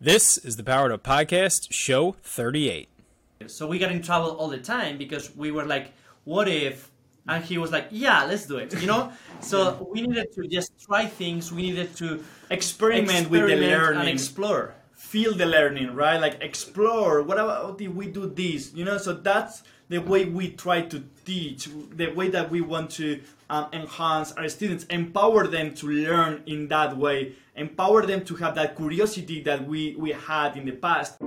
This is the Powered Up Podcast, show 38. So we got in trouble all the time because we were like, what if? And he was like, yeah, let's do it, you know? So we needed to just try things. We needed to experiment, with the experiment learning, and explore. feel the learning, right? Like explore. What about if we do this? You know, so that's the way we try to teach, the way that we want to um, enhance our students, empower them to learn in that way, empower them to have that curiosity that we we had in the past.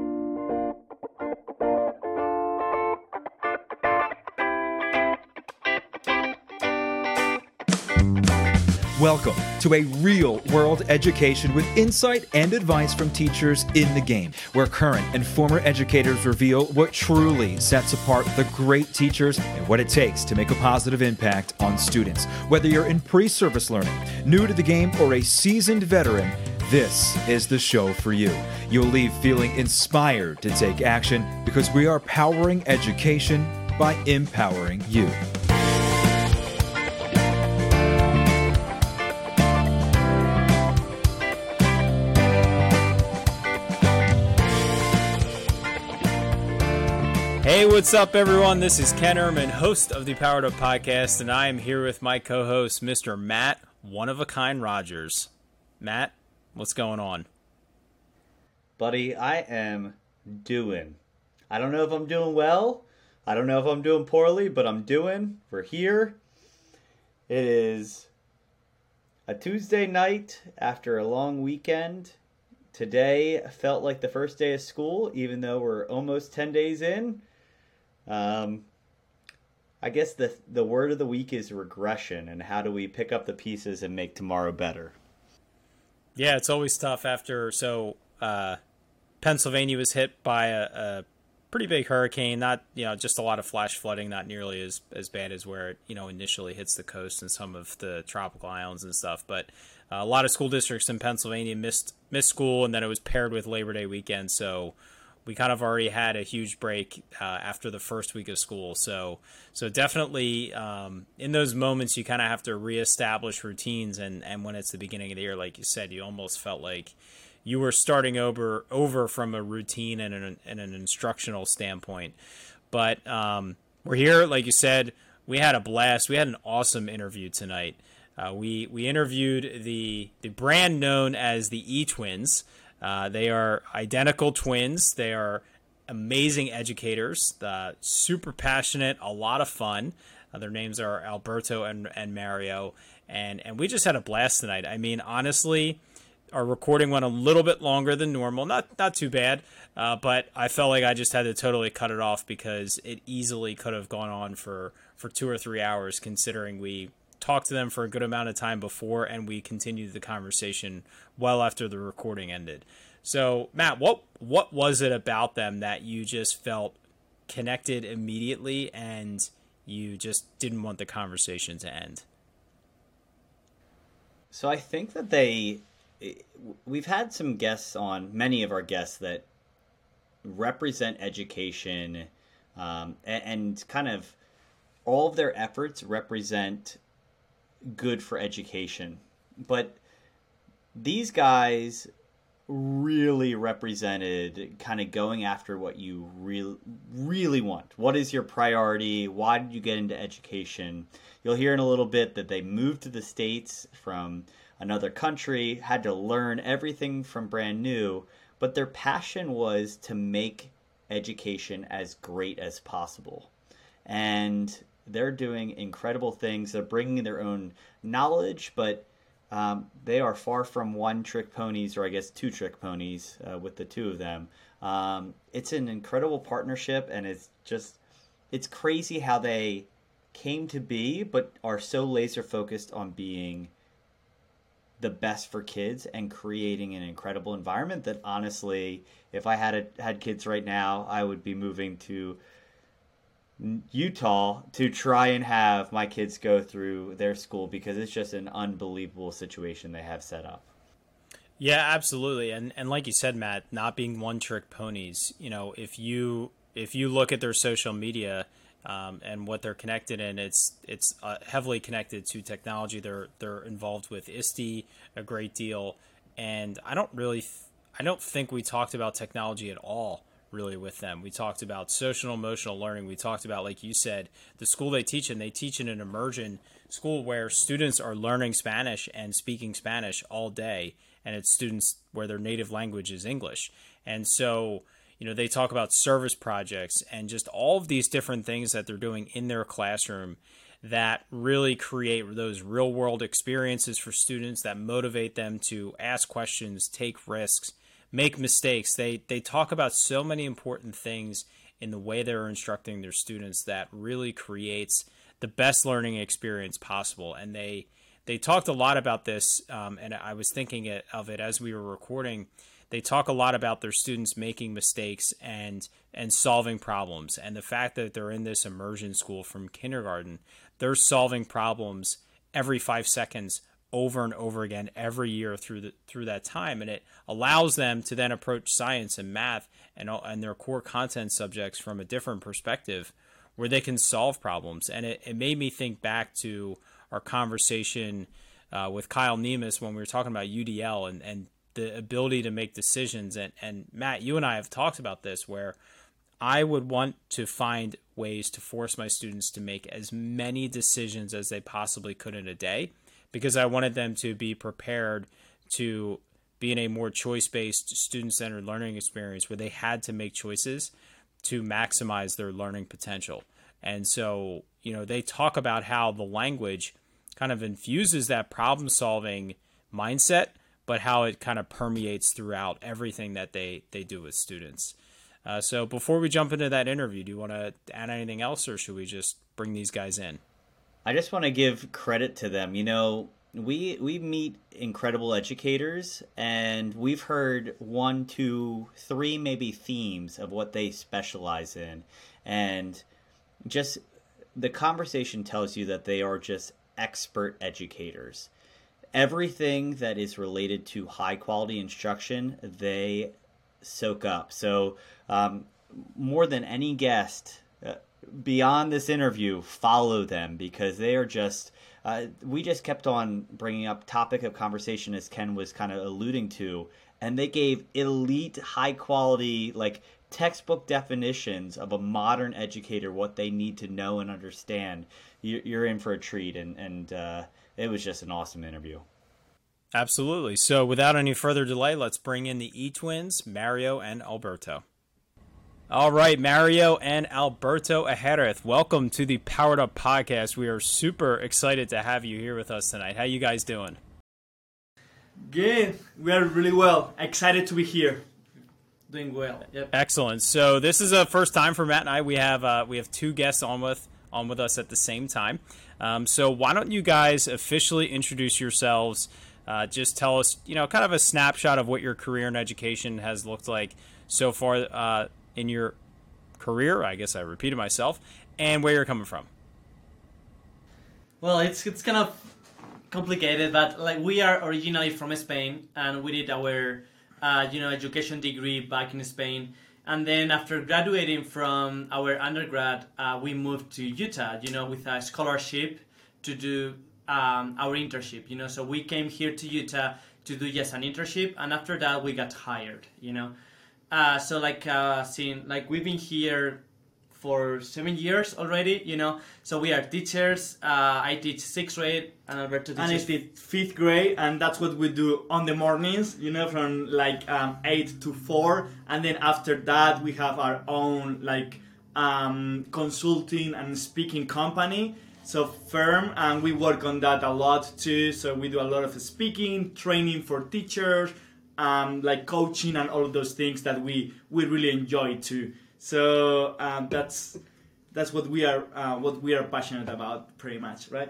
Welcome to a real world education with insight and advice from teachers in the game, where current and former educators reveal what truly sets apart the great teachers and what it takes to make a positive impact on students. Whether you're in pre service learning, new to the game, or a seasoned veteran, this is the show for you. You'll leave feeling inspired to take action because we are powering education by empowering you. What's up, everyone? This is Ken Erman, host of the Powered Up Podcast, and I am here with my co host, Mr. Matt One of a Kind Rogers. Matt, what's going on? Buddy, I am doing. I don't know if I'm doing well. I don't know if I'm doing poorly, but I'm doing. We're here. It is a Tuesday night after a long weekend. Today felt like the first day of school, even though we're almost 10 days in. Um, I guess the the word of the week is regression, and how do we pick up the pieces and make tomorrow better? Yeah, it's always tough after. So, uh, Pennsylvania was hit by a, a pretty big hurricane. Not you know just a lot of flash flooding, not nearly as as bad as where it you know initially hits the coast and some of the tropical islands and stuff. But uh, a lot of school districts in Pennsylvania missed missed school, and then it was paired with Labor Day weekend, so we kind of already had a huge break uh, after the first week of school. So, so definitely um, in those moments, you kind of have to reestablish routines. And, and when it's the beginning of the year, like you said, you almost felt like you were starting over over from a routine and an, and an instructional standpoint. But um, we're here, like you said, we had a blast. We had an awesome interview tonight. Uh, we we interviewed the the brand known as the E Twins. Uh, they are identical twins. They are amazing educators, uh, super passionate, a lot of fun. Uh, their names are Alberto and, and Mario, and and we just had a blast tonight. I mean, honestly, our recording went a little bit longer than normal. Not not too bad, uh, but I felt like I just had to totally cut it off because it easily could have gone on for for two or three hours, considering we talked to them for a good amount of time before, and we continued the conversation well after the recording ended. So, Matt, what what was it about them that you just felt connected immediately, and you just didn't want the conversation to end? So I think that they, we've had some guests on, many of our guests that represent education, um, and, and kind of all of their efforts represent good for education. But these guys really represented kind of going after what you really really want. What is your priority? Why did you get into education? You'll hear in a little bit that they moved to the states from another country, had to learn everything from brand new, but their passion was to make education as great as possible. And they're doing incredible things. They're bringing their own knowledge, but um, they are far from one trick ponies, or I guess two trick ponies uh, with the two of them. Um, it's an incredible partnership, and it's just it's crazy how they came to be, but are so laser focused on being the best for kids and creating an incredible environment that honestly, if I had a, had kids right now, I would be moving to Utah to try and have my kids go through their school because it's just an unbelievable situation they have set up. Yeah, absolutely. And and like you said, Matt, not being one trick ponies, you know, if you if you look at their social media um, and what they're connected in, it's it's uh, heavily connected to technology. They're they're involved with ISTE a great deal, and I don't really. Th- I don't think we talked about technology at all really with them. We talked about social emotional learning. We talked about, like you said, the school they teach in. They teach in an immersion school where students are learning Spanish and speaking Spanish all day, and it's students where their native language is English. And so, you know, they talk about service projects and just all of these different things that they're doing in their classroom that really create those real world experiences for students that motivate them to ask questions, take risks, make mistakes. They they talk about so many important things in the way they're instructing their students that really creates the best learning experience possible. And they they talked a lot about this, um, and I was thinking of it as we were recording. They talk a lot about their students making mistakes and and solving problems, and the fact that they're in this immersion school from kindergarten, they're solving problems every five seconds over and over again every year through the through that time. And it allows them to then approach science and math and and their core content subjects from a different perspective where they can solve problems. And it, it made me think back to our conversation uh, with Kyle Nemus when we were talking about UDL and, and the ability to make decisions. And, and Matt you and I have talked about this where I would want to find ways to force my students to make as many decisions as they possibly could in a day because I wanted them to be prepared to be in a more choice based, student centered learning experience where they had to make choices to maximize their learning potential. And so, you know, they talk about how the language kind of infuses that problem solving mindset, but how it kind of permeates throughout everything that they, they do with students. Uh, so, before we jump into that interview, do you want to add anything else or should we just bring these guys in? I just want to give credit to them. You know, we we meet incredible educators and we've heard one, two, three maybe themes of what they specialize in. And just the conversation tells you that they are just expert educators. Everything that is related to high quality instruction, they soak up. So, um, more than any guest, beyond this interview, follow them because they are just. Uh, we just kept on bringing up topic of conversation as Ken was kind of alluding to, and they gave elite, high quality, like textbook definitions of a modern educator, what they need to know and understand. You're in for a treat, and and uh, it was just an awesome interview. Absolutely. So, without any further delay, let's bring in the E twins, Mario and Alberto. All right, Mario and Alberto Ajerez, welcome to the Powered Up podcast. We are super excited to have you here with us tonight. How you guys doing? Good. We are really well. Excited to be here. Doing well. Yep. Excellent. So this is a first time for Matt and I. We have uh, we have two guests on with on with us at the same time. Um, so why don't you guys officially introduce yourselves? Uh, just tell us, you know, kind of a snapshot of what your career in education has looked like so far uh, in your career. I guess I repeated myself, and where you're coming from. Well, it's it's kind of complicated, but like we are originally from Spain, and we did our uh, you know education degree back in Spain. And then after graduating from our undergrad, uh, we moved to Utah, you know, with a scholarship to do um, our internship, you know. So we came here to Utah to do just an internship, and after that we got hired, you know. Uh, so like uh, seeing like we've been here for seven years already, you know. So we are teachers. Uh, I teach sixth grade, and Alberto and I teach fifth grade, and that's what we do on the mornings, you know, from like um, eight to four, and then after that we have our own like um, consulting and speaking company. So firm, and we work on that a lot too. So we do a lot of speaking, training for teachers, um, like coaching and all of those things that we we really enjoy too. So um, that's that's what we are uh, what we are passionate about, pretty much, right?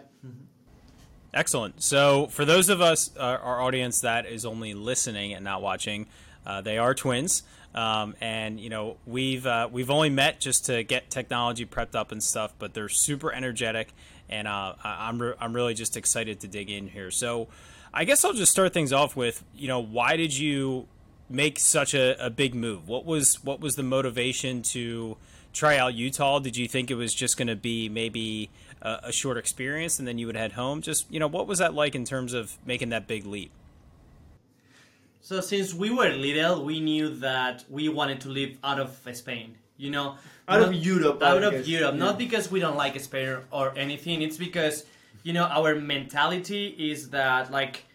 Excellent. So, for those of us, uh, our audience that is only listening and not watching, uh, they are twins, um, and you know we've uh, we've only met just to get technology prepped up and stuff, but they're super energetic, and uh, I'm re- I'm really just excited to dig in here. So, I guess I'll just start things off with you know why did you make such a, a big move? What was what was the motivation to try out Utah? Did you think it was just going to be maybe a, a short experience and then you would head home? Just you know, what was that like in terms of making that big leap? So since we were little, we knew that we wanted to live out of Spain. You know, Out of Europe, Out of. Europe, Yeah. not because we don't like Spain or anything. It's because you know our mentality is that like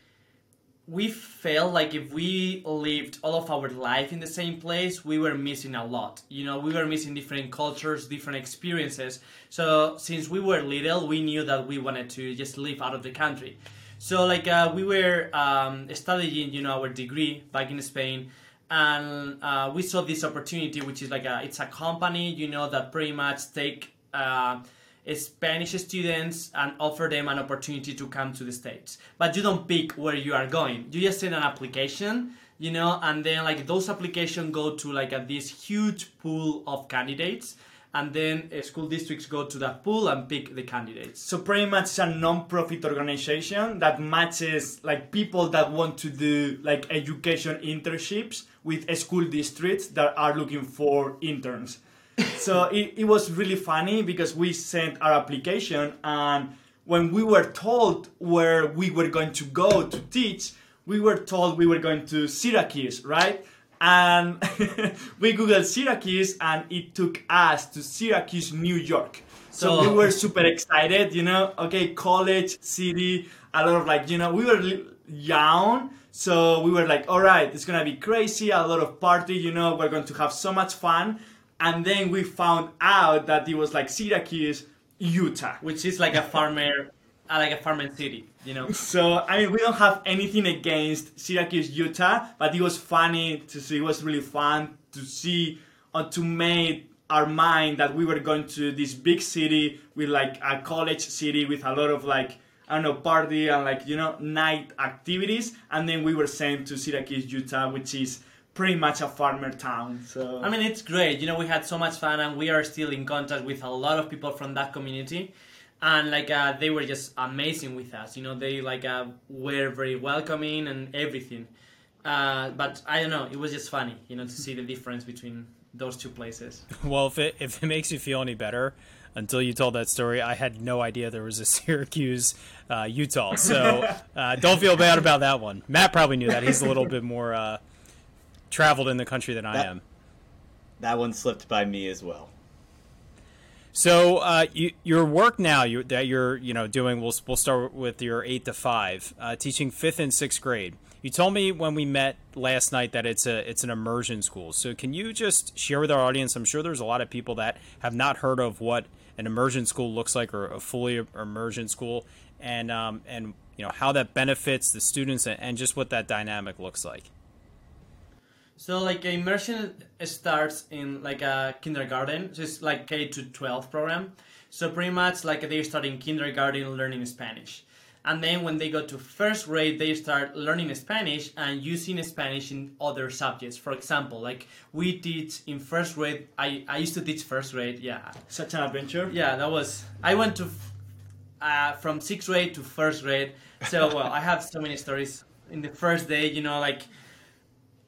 we felt like if we lived all of our life in the same place, we were missing a lot. You know, we were missing different cultures, different experiences. So since we were little, we knew that we wanted to just live out of the country. So like uh, we were um, studying, you know, our degree back in Spain, and uh, we saw this opportunity, which is like a, it's a company, you know, that pretty much take. Uh, Spanish students and offer them an opportunity to come to the States. But you don't pick where you are going. You just send an application, you know, and then like those applications go to like a, this huge pool of candidates. And then uh, school districts go to that pool and pick the candidates. So pretty much it's a non-profit organization that matches like people that want to do like education internships with school districts that are looking for interns. So it, it was really funny because we sent our application and when we were told where we were going to go to teach, we were told we were going to Syracuse, right? And we googled Syracuse and it took us to Syracuse, New York. So So- we were super excited, you know. Okay, college, city, a lot of like, you know, we were young, so we were like, all right, it's gonna be crazy, a lot of party, you know, we're going to have so much fun. And then we found out that it was like Syracuse, Utah. Which is like a farmer, uh, like a farming city, you know. So I mean, we don't have anything against Syracuse, Utah, but it was funny to see. It was really fun to see or to make our mind that we were going to this big city with like a college city with a lot of like I don't know party and like you know night activities, and then we were sent to Syracuse, Utah, which is pretty much a farmer town. So I mean, it's great. You know, we had so much fun, and we are still in contact with a lot of people from that community. And like, uh, they were just amazing with us. You know, they like uh, were very welcoming and everything. Uh, but I don't know, it was just funny, you know, to see the difference between those two places. Well, if it if it makes you feel any better, until you told that story, I had no idea there was a Syracuse, uh, Utah. So uh, don't feel bad about that one. Matt probably knew that. He's a little bit more uh, traveled in the country than I am. That one slipped by me as well. So uh, you, your work now you, that you're you know doing. We'll we'll start with your eight to five, uh, teaching fifth and sixth grade. You told me when we met last night that it's a it's an immersion school. So can you just share with our audience? I'm sure there's a lot of people that have not heard of what an immersion school looks like or a fully immersion school, and um, and you know how that benefits the students and, and just what that dynamic looks like. So like immersion starts in like a kindergarten, so it's like K to 12 program. So pretty much like they start in kindergarten learning Spanish. And then when they go to first grade, they start learning Spanish and using Spanish in other subjects. For example, like we teach in first grade, I, I used to teach first grade, yeah. such an adventure. Yeah, that was, I went to, uh, from sixth grade to first grade. So, well, I have so many stories. In the first day, you know, like,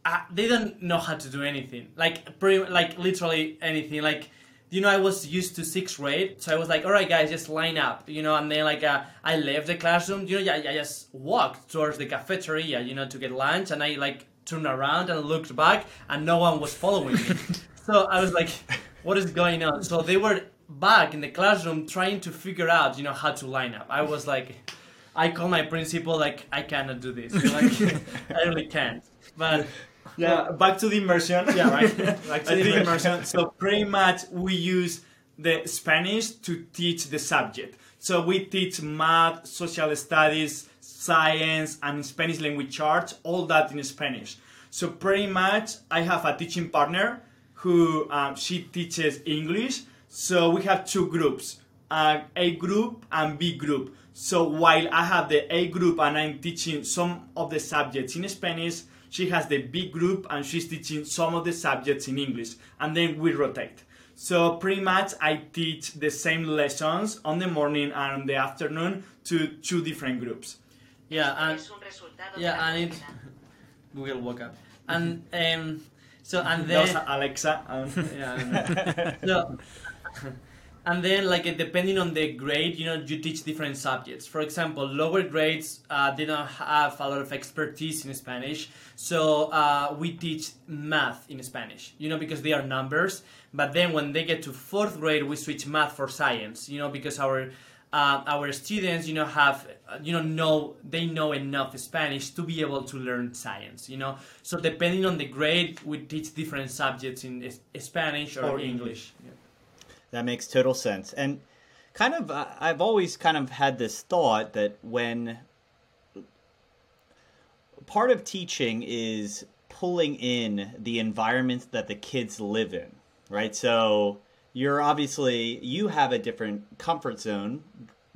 uh, they don't know how to do anything. Like, pretty, like literally anything. Like, you know, I was used to sixth grade, so I was like, all right, guys, just line up, you know. And then like, uh, I left the classroom, you know, I, I just walked towards the cafeteria, you know, to get lunch, and I like turned around and looked back, and no one was following me. so I was like, what is going on? So they were back in the classroom trying to figure out, you know, how to line up. I was like, I called my principal, like, I cannot do this. Like, I really can't. But Yeah, back to the immersion. Yeah, right. Back to the immersion. So pretty much we use the Spanish to teach the subject. So we teach math, social studies, science, and Spanish language arts, all that in Spanish. So pretty much I have a teaching partner who um, she teaches English. So we have two groups, uh, A group and B group. So while I have the A group and I'm teaching some of the subjects in Spanish, she has the big group and she's teaching some of the subjects in English. And then we rotate. So pretty much I teach the same lessons on the morning and on the afternoon to two different groups. yeah, and Es un resultado de yeah, la and it comunidad. Google woke up. And um, so and That was then Alexa. Um, yeah, I don't know. so and then like depending on the grade you know you teach different subjects. For example lower grades uh, they don't have a lot of expertise in spanish. So uh, we teach math in spanish you know because they are numbers. But then when they get to fourth grade we switch math for science you know because our uh, our students you know have you know know they know enough spanish to be able to learn science you know. So depending on the grade we teach different subjects in spanish or, Or english, English. Yeah. That makes total sense. And kind of, I've always kind of had this thought that when part of teaching is pulling in the environment that the kids live in, right? So you're obviously, you have a different comfort zone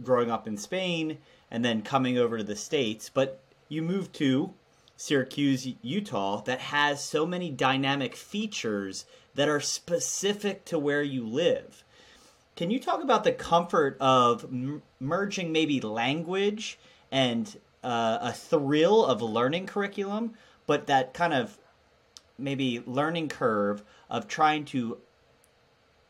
growing up in Spain and then coming over to the States, but you move to Syracuse, Utah, that has so many dynamic features that are specific to where you live. Can you talk about the comfort of m- merging maybe language and uh, a thrill of learning curriculum, but that kind of maybe learning curve of trying to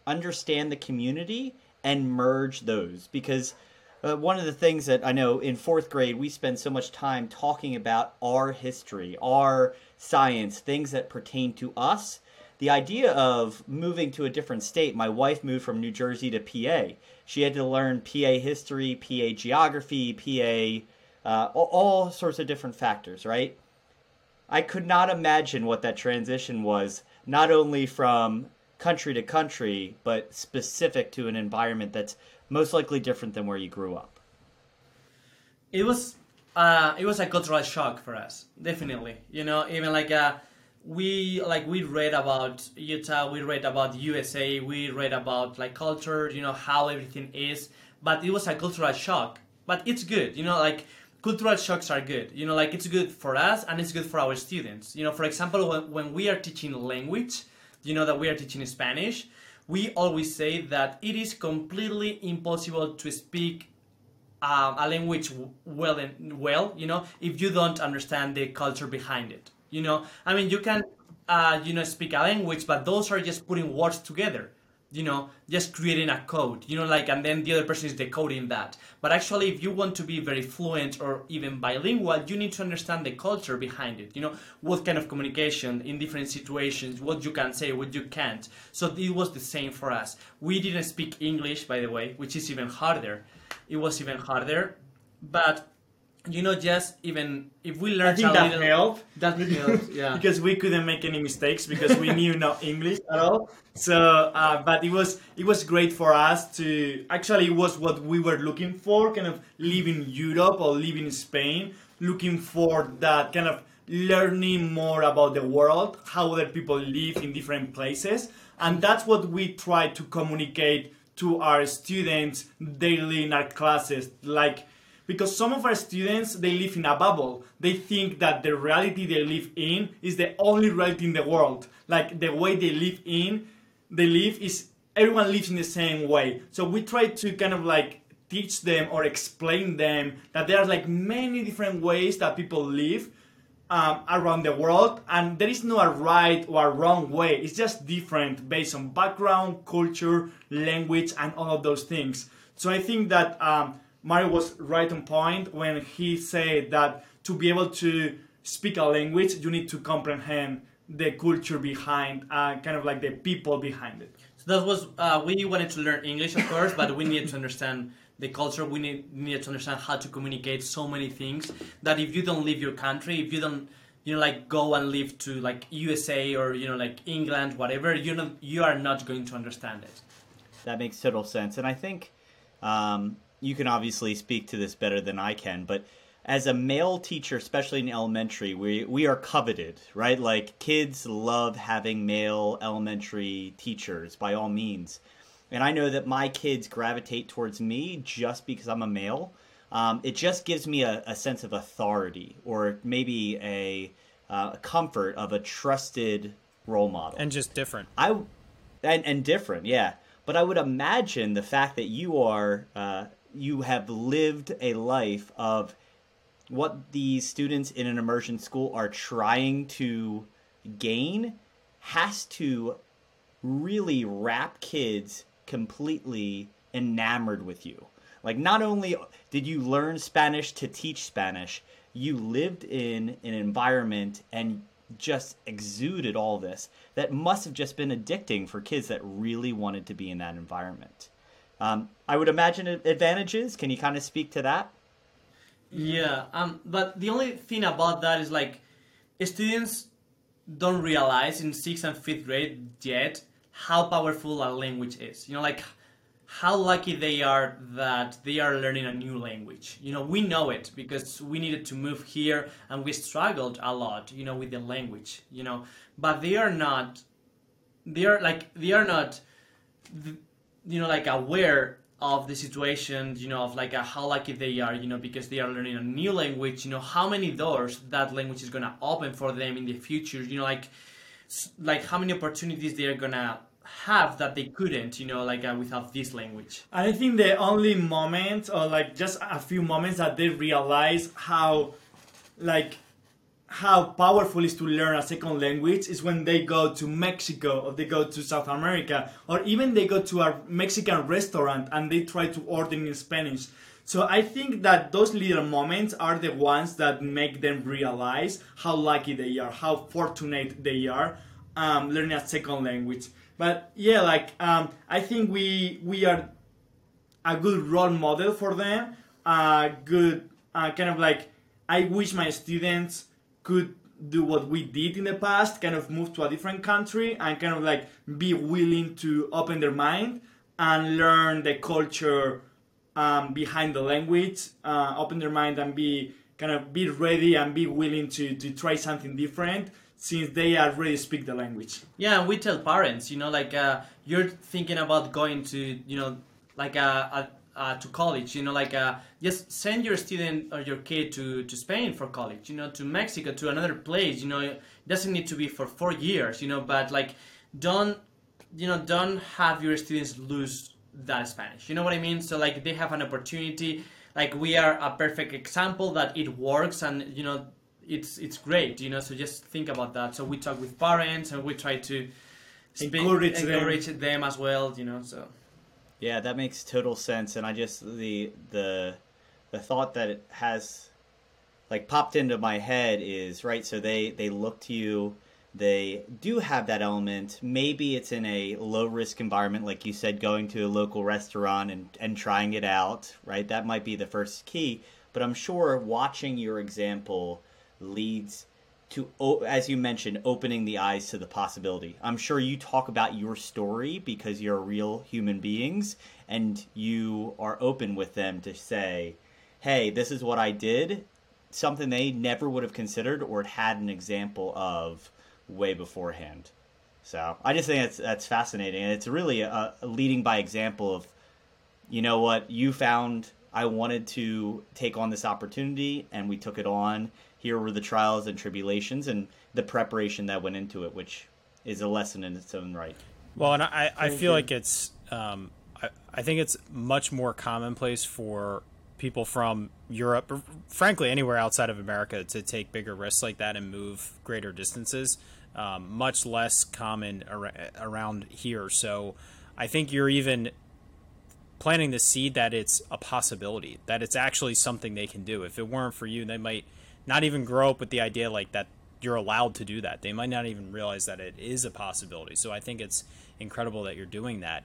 understand the community and merge those? Because uh, one of the things that I know in fourth grade, we spend so much time talking about our history, our science, things that pertain to us. The idea of moving to a different state, my wife moved from New Jersey to PA. She had to learn PA history, PA geography, PA, uh, all, sorts of different factors, right? I could not imagine what that transition was, not only from country to country, but specific to an environment that's most likely different than where you grew up. it was uh, it was a cultural shock for us definitely you know even like uh, we like we read about utah we read about usa we read about like culture you know how everything is but it was a cultural shock. But it's good you know like cultural shocks are good. You know like it's good for us and it's good for our students. You know for example when, when we are teaching language you know that we are teaching spanish we always say that it is completely impossible to speak um, a language well and well you know if you don't understand the culture behind it you know? I mean you can uh, you know speak a language but those are just putting words together you know? Just creating a code you know like and then the other person is decoding that. But actually if you want to be very fluent or even bilingual you need to understand the culture behind it you know? What kind of communication in different situations what you can say what you can't. So it was the same for us. We didn't speak english by the way which is even harder. It was even harder. But you know, just even if we I learned think a that little, helped. that helped, yeah. because we couldn't make any mistakes because we knew no English at all. So, uh, but it was it was great for us to actually it was what we were looking for, kind of live in Europe or live in Spain, looking for that kind of learning more about the world, how other people live in different places, and that's what we try to communicate to our students daily in our classes, like because some of our students they live in a bubble. They think that the reality they live in is the only reality in the world. Like the way they live in they live is everyone lives in the same way. So we try to kind of like teach them or explain them that there are like many different ways that people live um, around the world and there is no a right or a wrong way. It's just different based on background culture language and all of those things. So i think that um, Mario was right on point when he said that to be able to speak a language, you need to comprehend the culture behind, uh, kind of like the people behind it. So that was uh, we wanted to learn English, of course, but we needed to understand the culture. We need, needed to understand how to communicate so many things that if you don't leave your country, if you don't, you know, like go and live to like USA or you know like England, whatever, you know, you are not going to understand it. That makes total sense. And I think um, you can obviously speak to this better than I can, but as a male teacher, especially in elementary, we, we are coveted, right? Like kids love having male elementary teachers by all means. And I know that my kids gravitate towards me just because I'm a male. Um, it just gives me a, a sense of authority or maybe a, uh, comfort of a trusted role model. and just different. I and and different, yeah. But I would imagine the fact that you are uh, you have lived a life of what these students in an immersion school are trying to gain has to really wrap kids completely enamored with you. Like, not only did you learn Spanish to teach Spanish, you lived in an environment and just exuded all this that must have just been addicting for kids that really wanted to be in that environment. Um, I would imagine advantages. Can you kind of speak to that? Yeah, um, but the only thing about that is like students don't realize in sixth and fifth grade yet how powerful a language is. You know, like how lucky they are that they are learning a new language. You know, we know it because we needed to move here and we struggled a lot, you know, with the language, you know, but they are not, they are like, they are not, you know, like aware of the situation, you know, of like a, how lucky they are, you know, because they are learning a new language, you know, how many doors that language is to open for them in the future, you know, like, like how many opportunities they are to have that they couldn't, you know, like uh, without this language. I think the only moment, or like just a few moments, that they realize how, like, how powerful is to learn a second language is when they go to Mexico or they go to South America or even they go to a Mexican restaurant and they try to order in Spanish. So I think that those little moments are the ones that make them realize how lucky they are, how fortunate they are um, learning a second language. But yeah, like um, I think we we are a good role model for them. Uh, good uh, kind of like I wish my students could do what we did in the past, kind of move to a different country and kind of like be willing to open their mind and learn the culture um, behind the language, uh, open their mind and be kind of be ready and be willing to, to try something different since they already speak the language. Yeah, and we tell parents, you know, like uh, you're thinking about going to, you know, like uh, uh, to college, you know, like uh, just send your student or your kid to, to Spain for college, you know, to Mexico, to another place, you know, it doesn't need to be for four years, you know, but like don't, you know, don't have your students lose that Spanish. You know what I mean? So like they have an opportunity. Like we are a perfect example that it works, and you know it's it's great, you know. So just think about that. So we talk with parents and we try to speak, encourage, encourage them. them as well, you know. So yeah, that makes total sense. And I just the the the thought that it has like popped into my head is right. So they they look to you. They do have that element. Maybe it's in a low risk environment, like you said, going to a local restaurant and, and trying it out, right? That might be the first key. But I'm sure watching your example leads to as you mentioned opening the eyes to the possibility. I'm sure you talk about your story because you're real human beings and you are open with them to say hey this is what i did something they never would have considered or had an example of way beforehand. So i just think that's that's fascinating. And it's really a, a leading by example of you know what you found i wanted to take on this opportunity and we took it on here were the trials and tribulations and the preparation that went into it, which is a lesson in its own right. Well, and I, I feel like it's, um, I, I think it's much more commonplace for people from Europe, or frankly anywhere outside of America, to take bigger risks like that and move greater distances. Um, much less common ar- around here. So I think you're even planting the seed that it's a possibility, that it's actually something they can do. If it weren't for you, they might not even grow up with the idea like that you're allowed to do that. They might not even realize that it is a possibility. So I think it's incredible that you're doing that.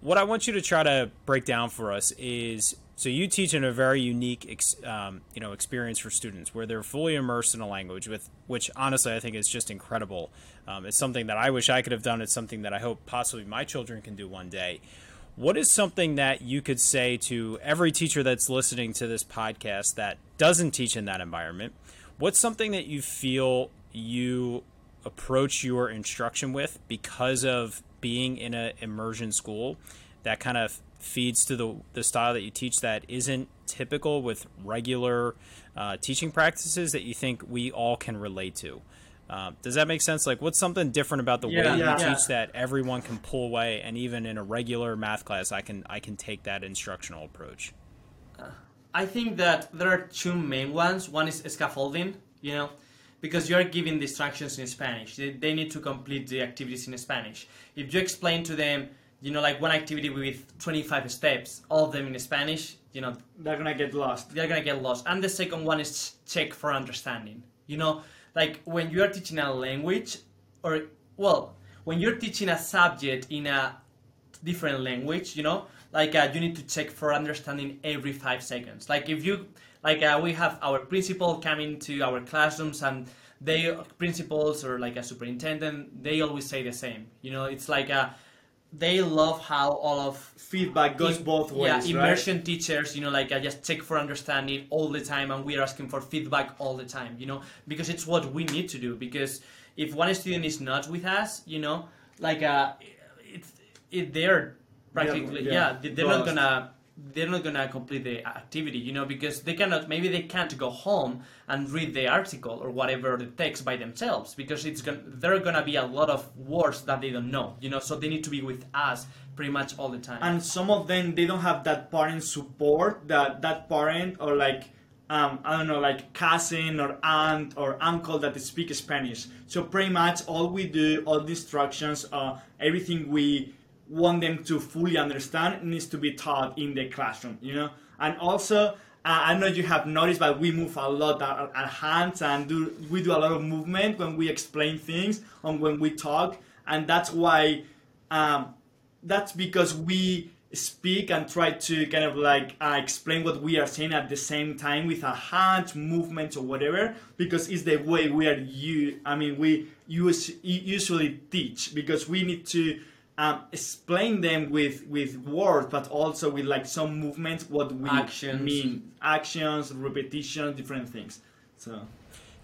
What I want you to try to break down for us is so you teach in a very unique um, you know experience for students where they're fully immersed in a language with which honestly I think is just incredible. Um, it's something that I wish I could have done. It's something that I hope possibly my children can do one day. What is something that you could say to every teacher that's listening to this podcast that doesn't teach in that environment? What's something that you feel you approach your instruction with because of being in an immersion school that kind of feeds to the, the style that you teach that isn't typical with regular uh, teaching practices that you think we all can relate to? Uh, does that make sense? Like, what's something different about the yeah, way you yeah. teach that everyone can pull away, and even in a regular math class, I can I can take that instructional approach. Uh, I think that there are two main ones. One is scaffolding, you know, because you're giving the instructions in Spanish. They, they need to complete the activities in Spanish. If you explain to them you know, like one activity with 25 steps, all of them in Spanish, you know, They're gonna get lost. they're gonna get lost. And the second one is check for understanding. You know, like when you are teaching a language, or well, when you're teaching a subject in a different language, you know, like uh, you need to check for understanding every five seconds. Like if you, like uh, we have our principal coming to our classrooms and they principals or like a superintendent, they always say the same. You know, it's like a, they love how all of Feedback goes Im- both ways, Yeah, right? immersion teachers, you know, like I just check for understanding all the time, and we're asking for feedback all the time, you know, because it's what we need to do. Because if one student is not with us, you know, like uh, it's it, they're practically yeah, yeah, they- they're not gonna they're not gonna complete the activity, you know, because they cannot maybe they can't go home and read the article or whatever the text by themselves because it's gonna there are gonna be a lot of words that they don't know, you know, so they need to be with us pretty much all the time. and some of them they don't have that parent support that that parent or like um, I don't know like cousin or aunt or uncle that speak Spanish. So pretty much all we do, all the instructions, uh, everything we want them to fully understand needs to be taught in the classroom. You know, and also. Uh, I know you have noticed, but we move a lot our, our hands and do we do a lot of movement when we explain things and when we talk, and that's why um, that's because we speak and try to kind of like uh, explain what we are saying at the same time with our hand movements or whatever because it's the way we are you i mean we use, usually teach because we need to um, explain them with with words but also with like some movements what we Actions. mean actions repetition different things so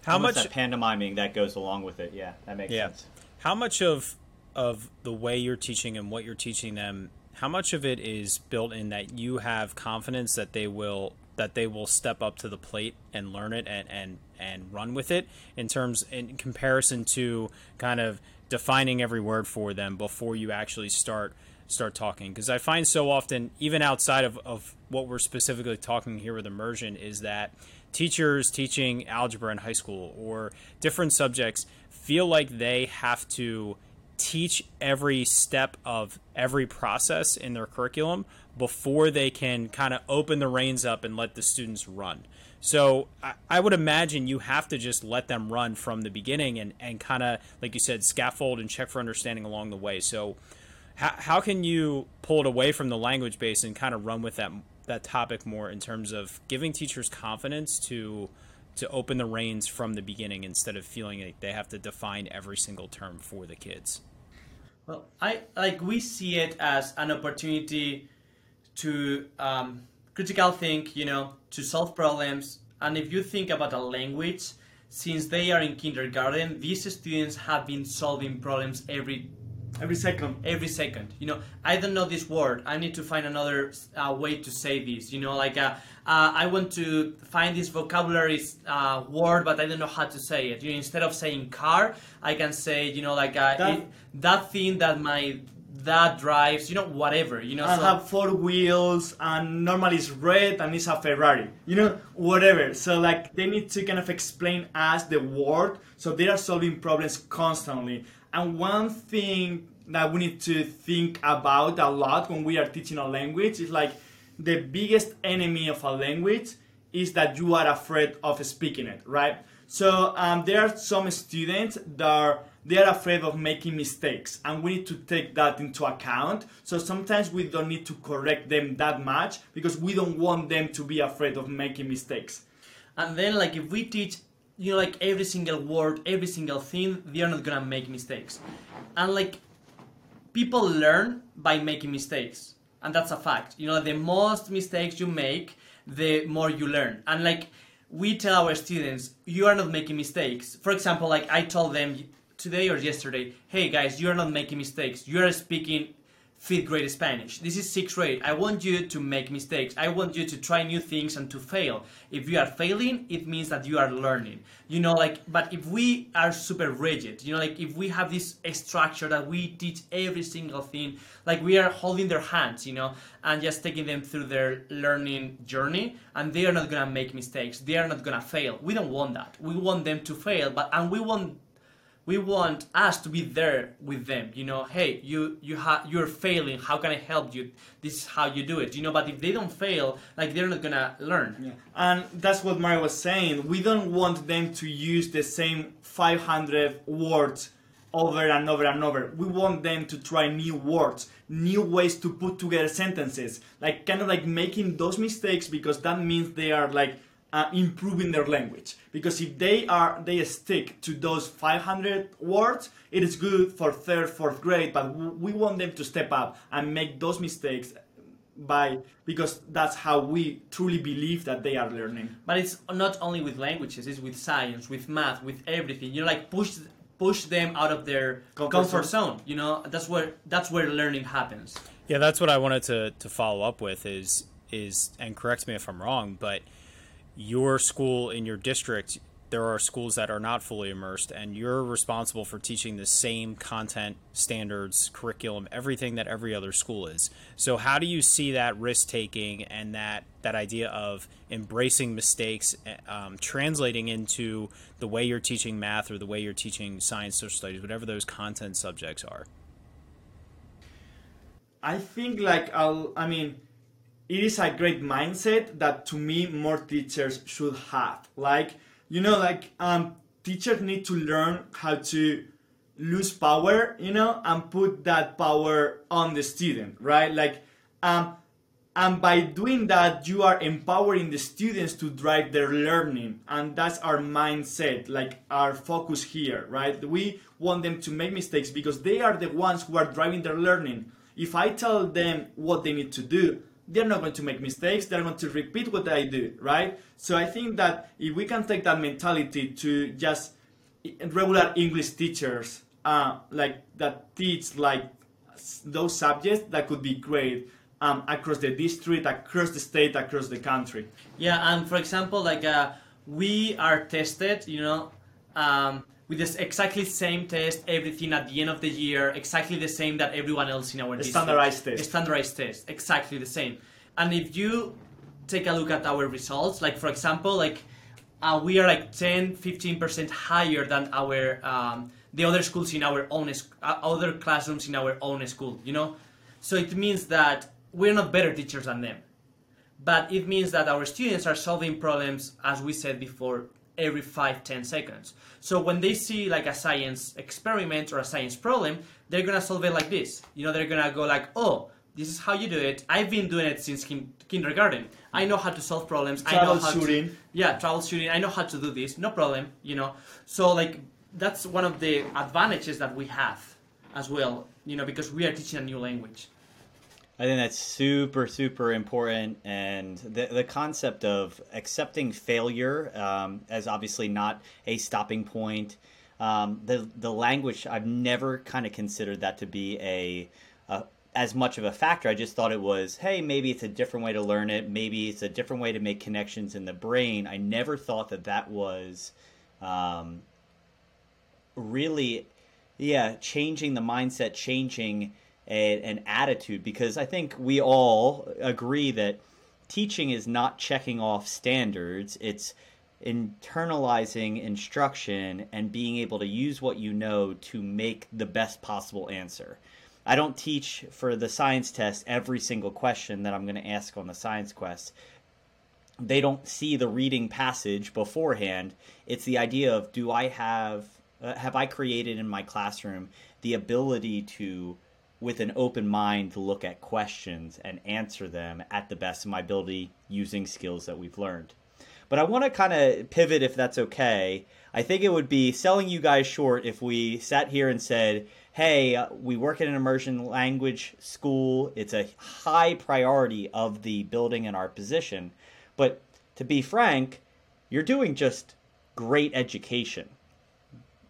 How Almost much? that pantomiming that goes along with it. Yeah, that makes Yeah. sense. How much of of the way you're teaching and what you're teaching them? How much of it is built in that you have confidence that they will that they will step up to the plate and learn it and and and run with it in terms in comparison to kind of defining every word for them before you actually start start talking because i find so often even outside of, of what we're specifically talking here with immersion is that teachers teaching algebra in high school or different subjects feel like they have to teach every step of every process in their curriculum before they can kind of open the reins up and let the students run. So I, I would imagine you have to just let them run from the beginning and, and kind of, like you said, scaffold and check for understanding along the way. So how, how can you pull it away from the language base and kind of run with that that topic more in terms of giving teachers confidence to to open the reins from the beginning instead of feeling like they have to define every single term for the kids. Well, I like we see it as an opportunity to um, critical think, you know, to solve problems. And if you think about a language, since they are in kindergarten, these students have been solving problems every every second every second. You know, I don't know this word. I need to find another uh, way to say this. You know, like uh, uh, I want to find this vocabulary uh, word, but I don't know how to say it. You know, instead of saying car, I can say, you know, like uh, That- it, that thing that my that drives. You know, whatever. You know, I so- have four wheels and normally it's red and it's a Ferrari. You know, whatever. So like they need to kind of explain us the word. So they are solving problems constantly. And one thing that we need to think about a lot when we are teaching a language is like the biggest enemy of a language is that you are afraid of speaking it, right? So um, there are some students that are they are afraid of making mistakes, and we need to take that into account. So sometimes we don't need to correct them that much because we don't want them to be afraid of making mistakes. And then, like, if we teach, you know, like every single word, every single thing, they are not gonna make mistakes. And like, people learn by making mistakes, and that's a fact. You know, the most mistakes you make, the more you learn. And like, we tell our students, you are not making mistakes. For example, like I told them today or yesterday, hey guys, you are not making mistakes. You are speaking fifth grade Spanish. This is sixth grade. I want you to make mistakes. I want you to try new things and to fail. If you are failing, it means that you are learning. You know, like, but if we are super rigid, you know, like if we have this structure that we teach every single thing, like we are holding their hands, you know, and just taking them through their learning journey, and they are not gonna make mistakes. They are not gonna fail. We don't want that. We want them to fail, but and we want we want us to be there with them you know hey you you ha- you're failing how can i help you this is how you do it you know but if they don't fail like they're not gonna learn Yeah. And that's what Mario was saying. We don't want them to use the same 500 words over and over and over. We want them to try new words, new ways to put together sentences, like kind of like making those mistakes because that means they are like uh, improving their language. Because if they are they stick to those 500 words, it is good for third, fourth grade. But we want them to step up and make those mistakes by because that's how we truly believe that they are learning. but it's not only with languages it's with science with math with everything you know like push push them out of their Comfort comfort, zone. you know that's where that's where learning happens Yeah, that's what I wanted to, to follow up with is is and correct me if I'm wrong, but your school in your district there are schools that are not fully immersed and you're responsible for teaching the same content standards curriculum everything that every other school is. So how do you see that risk taking and that that idea of embracing mistakes um, translating into the way you're teaching math or the way you're teaching science social studies whatever those content subjects are? I think like I'll, I mean, it is a great mindset that to me more teachers should have. Like you know, like um, teachers need to learn how to lose power, you know, and put that power on the student, right? Like um, and by doing that you are empowering the students to drive their learning and that's our mindset like our focus here right we want them to make mistakes because they are the ones who are driving their learning if i tell them what they need to do they're not going to make mistakes they're going to repeat what i do right so i think that if we can take that mentality to just regular english teachers uh, like that teach like those subjects that could be great um, across the district, across the state, across the country. Yeah, and for example, like uh, we are tested, you know, um, with this exactly same test, everything at the end of the year, exactly the same that everyone else in our A district. standardized test. A standardized test, exactly the same. And if you take a look at our results, like for example, like uh, we are like 10, 15% higher than our um, the other schools in our own uh, other classrooms in our own school, you know. So it means that we're not better teachers than them but it means that our students are solving problems as we said before every 5 10 seconds. So when they see like a science experiment or a science problem they're gonna solve it like this. You know they're gonna go like oh this is how you do it. I've been doing it since kin- kindergarten. I know how to solve problems. I know how to yeah troubleshooting. I know how to do this. No problem you know? So like that's one of the advantages that we have as well you know because we are teaching a new language I think that's super, super important. And the, the concept of accepting failure um, as obviously not a stopping point. Um, the, the language, I've never kind of considered that to be a, a as much of a factor. I just thought it was, hey, maybe it's a different way to learn it. Maybe it's a different way to make connections in the brain. I never thought that that was um, really, yeah, changing the mindset, changing a, an attitude. Because I think we all agree that teaching is not checking off standards, it's internalizing instruction and being able to use what you know to make the best possible answer. I don't teach for the science test every single question that I'm going to ask on the science quest they don't see the reading passage beforehand. It's the idea of do I have uh, have I created in my classroom the ability to with an open mind to look at questions and answer them at the best of my ability using skills that we've learned. But I want to kind of pivot if that's okay. I think it would be selling you guys short if we sat here and said, hey, uh, we work in an immersion language school. It's a high priority of the building and our position. But to be frank, you're doing just great education.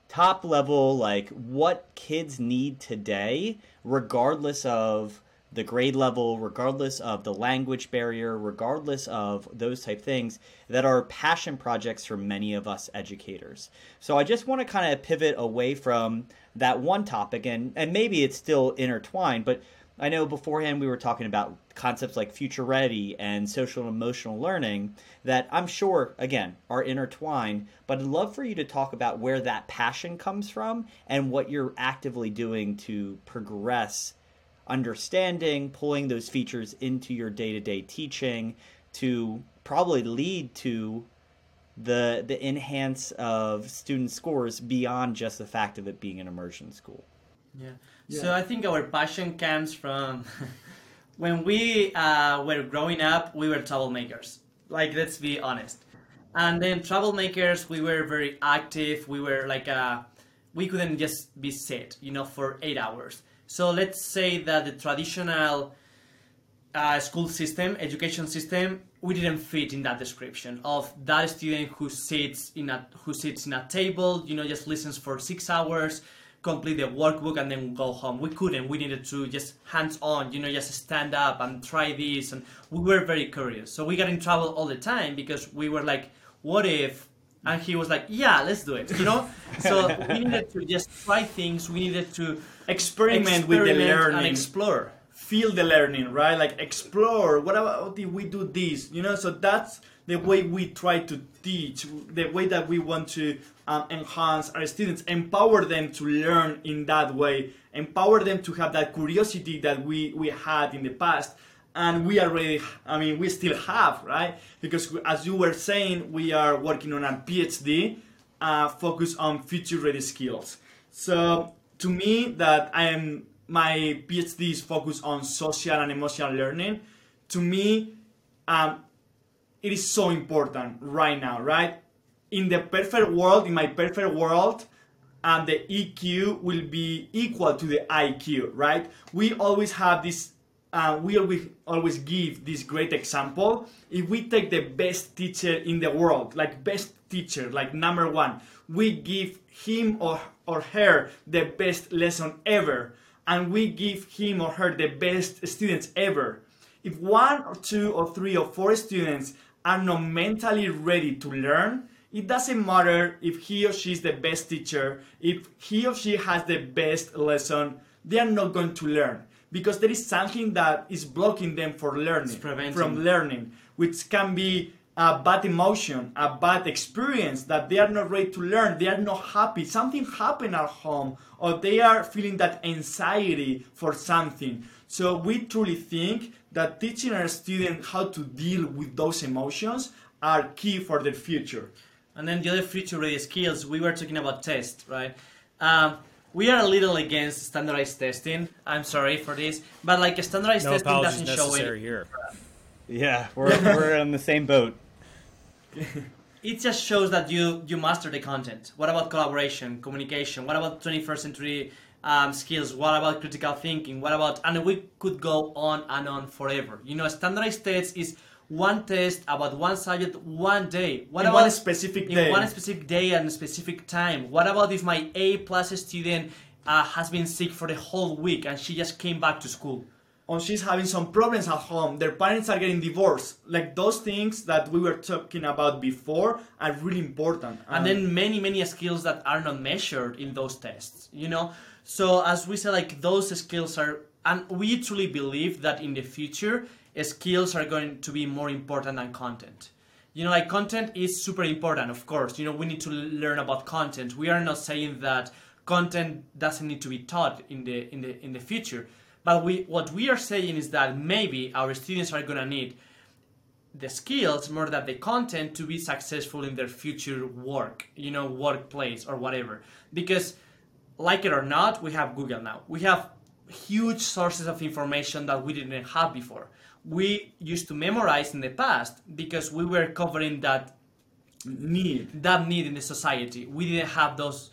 Top level, like what kids need today, regardless of the grade level, regardless of the language barrier, regardless of those type things that are passion projects for many of us educators. So I just want to kind of pivot away from that one topic and and maybe it's still intertwined, but I know beforehand we were talking about concepts like future ready and social and emotional learning that I'm sure, again, are intertwined, but I'd love for you to talk about where that passion comes from and what you're actively doing to progress understanding, pulling those features into your day to day teaching to probably lead to the the enhance of student scores beyond just the fact of it being an immersion school. Yeah. So I think our passion comes from when we uh, were growing up, we were troublemakers. Like, let's be honest. And then troublemakers, we were very active. We were like, uh, we couldn't just be sit, you know, for eight hours. So let's say that the traditional uh, school system, education system, we didn't fit in that description of that student who sits in a who sits in a table, you know, just listens for six hours, complete the workbook, and then go home. We couldn't. We needed to just hands on, you know, just stand up and try this, and we were very curious. So we got in trouble all the time because we were like, "What if?" And he was like, "Yeah, let's do it," you know. so we needed to just try things. We needed to Experiment, with the learning. and explore. feel the learning, right? Like explore. What about if we do this? You know, so that's the way we try to teach, the way that we want to um, enhance our students, empower them to learn in that way, empower them to have that curiosity that we we had in the past. And we already, I mean, we still have, right? Because as you were saying, we are working on a PhD uh, focused on future ready skills. So to me, that I am my PhD is focused on social and emotional learning. To me, um, it is so important right now, right? In the perfect world, in my perfect world, um, the EQ will be equal to the IQ, right? We always have this, uh, we always, always give this great example. If we take the best teacher in the world, like best teacher, like number one, we give him or, or her the best lesson ever, and we give him or her the best students ever. If one or two or three or four students are not mentally ready to learn, it doesn't matter if he or she is the best teacher, if he or she has the best lesson, they are not going to learn. Because there is something that is blocking them for learning, from learning, which can be a bad emotion, a bad experience that they are not ready to learn, they are not happy, something happened at home, or they are feeling that anxiety for something. So we truly think that teaching our students how to deal with those emotions are key for their future. And then the other future ready skills, we were talking about test, right? Um, we are a little against standardized testing. I'm sorry for this, but like standardized No testing doesn't show necessary any. here. Yeah, we're we're on the same boat. It just shows that you you master the content. What about collaboration, communication? What about 21st century um, skills? What about critical thinking? What about and we could go on and on forever. You know, standardized tests is one test about one subject one day. What In about one specific in day. one specific day and specific time? What about if my A plus student uh, has been sick for the whole week and she just came back to school? or she's having some problems at home, their parents are getting divorced. Like those things that we were talking about before are really important. and Um, then many many skills that are not measured in those tests you know so as we say like those skills are and we truly believe that in the future skills are going to be more important than content. You know like content is super important of course. You know we need to learn about content. We are not saying that content doesn't need to be taught in the in the in the future. But we what we are saying is that maybe our students are going to need the skills more than the content to be successful in their future work, you know, workplace or whatever. Because, like it or not, we have Google now. We have huge sources of information that we didn't have before. We used to memorize in the past because we were covering that need. that need in the society. We didn't have those,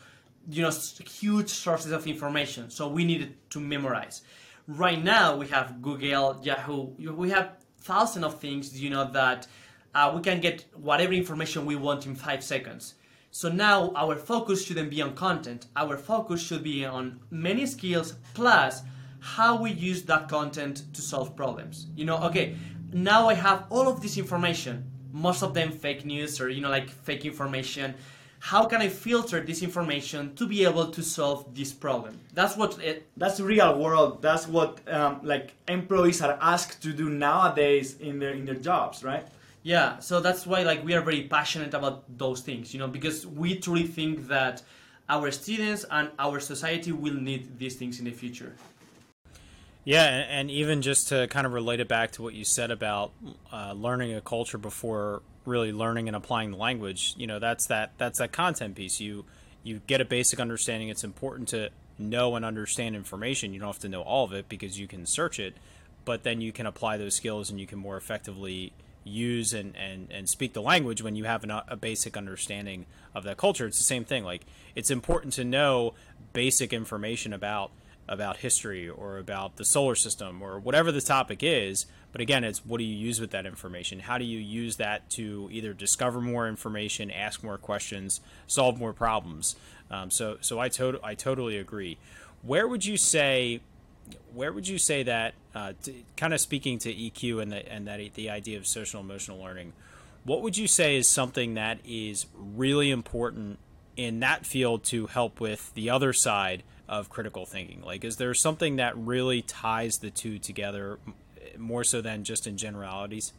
you know, huge sources of information, so we needed to memorize. Right now, we have Google, Yahoo. We have thousands of things, you know, that uh, we can get whatever information we want in five seconds. So now our focus shouldn't be on content. Our focus should be on many skills plus how we use that content to solve problems. You know, okay, now I have all of this information, most of them fake news or you know like fake information. how can I filter this information to be able to solve this problem? That's what it, that's real world. That's what um, like employees are asked to do nowadays in their in their jobs, right? Yeah, so that's why like we are very passionate about those things, you know, because we truly think that our students and our society will need these things in the future. Yeah, and even just to kind of relate it back to what you said about uh, learning a culture before really learning and applying the language, you know, that's that that's that content piece. You you get a basic understanding. It's important to know and understand information. You don't have to know all of it because you can search it, but then you can apply those skills and you can more effectively use and, and, and speak the language when you have an, a basic understanding of that culture. It's the same thing. Like it's important to know basic information about about history or about the solar system or whatever the topic is. But again, it's what do you use with that information? How do you use that to either discover more information, ask more questions, solve more problems? Um, so, so I, to- I totally agree. Where would you say, where would you say that, uh, t- kind of speaking to EQ and the, and that the idea of social emotional learning, what would you say is something that is really important in that field to help with the other side of critical thinking? Like, is there something that really ties the two together more so than just in generalities?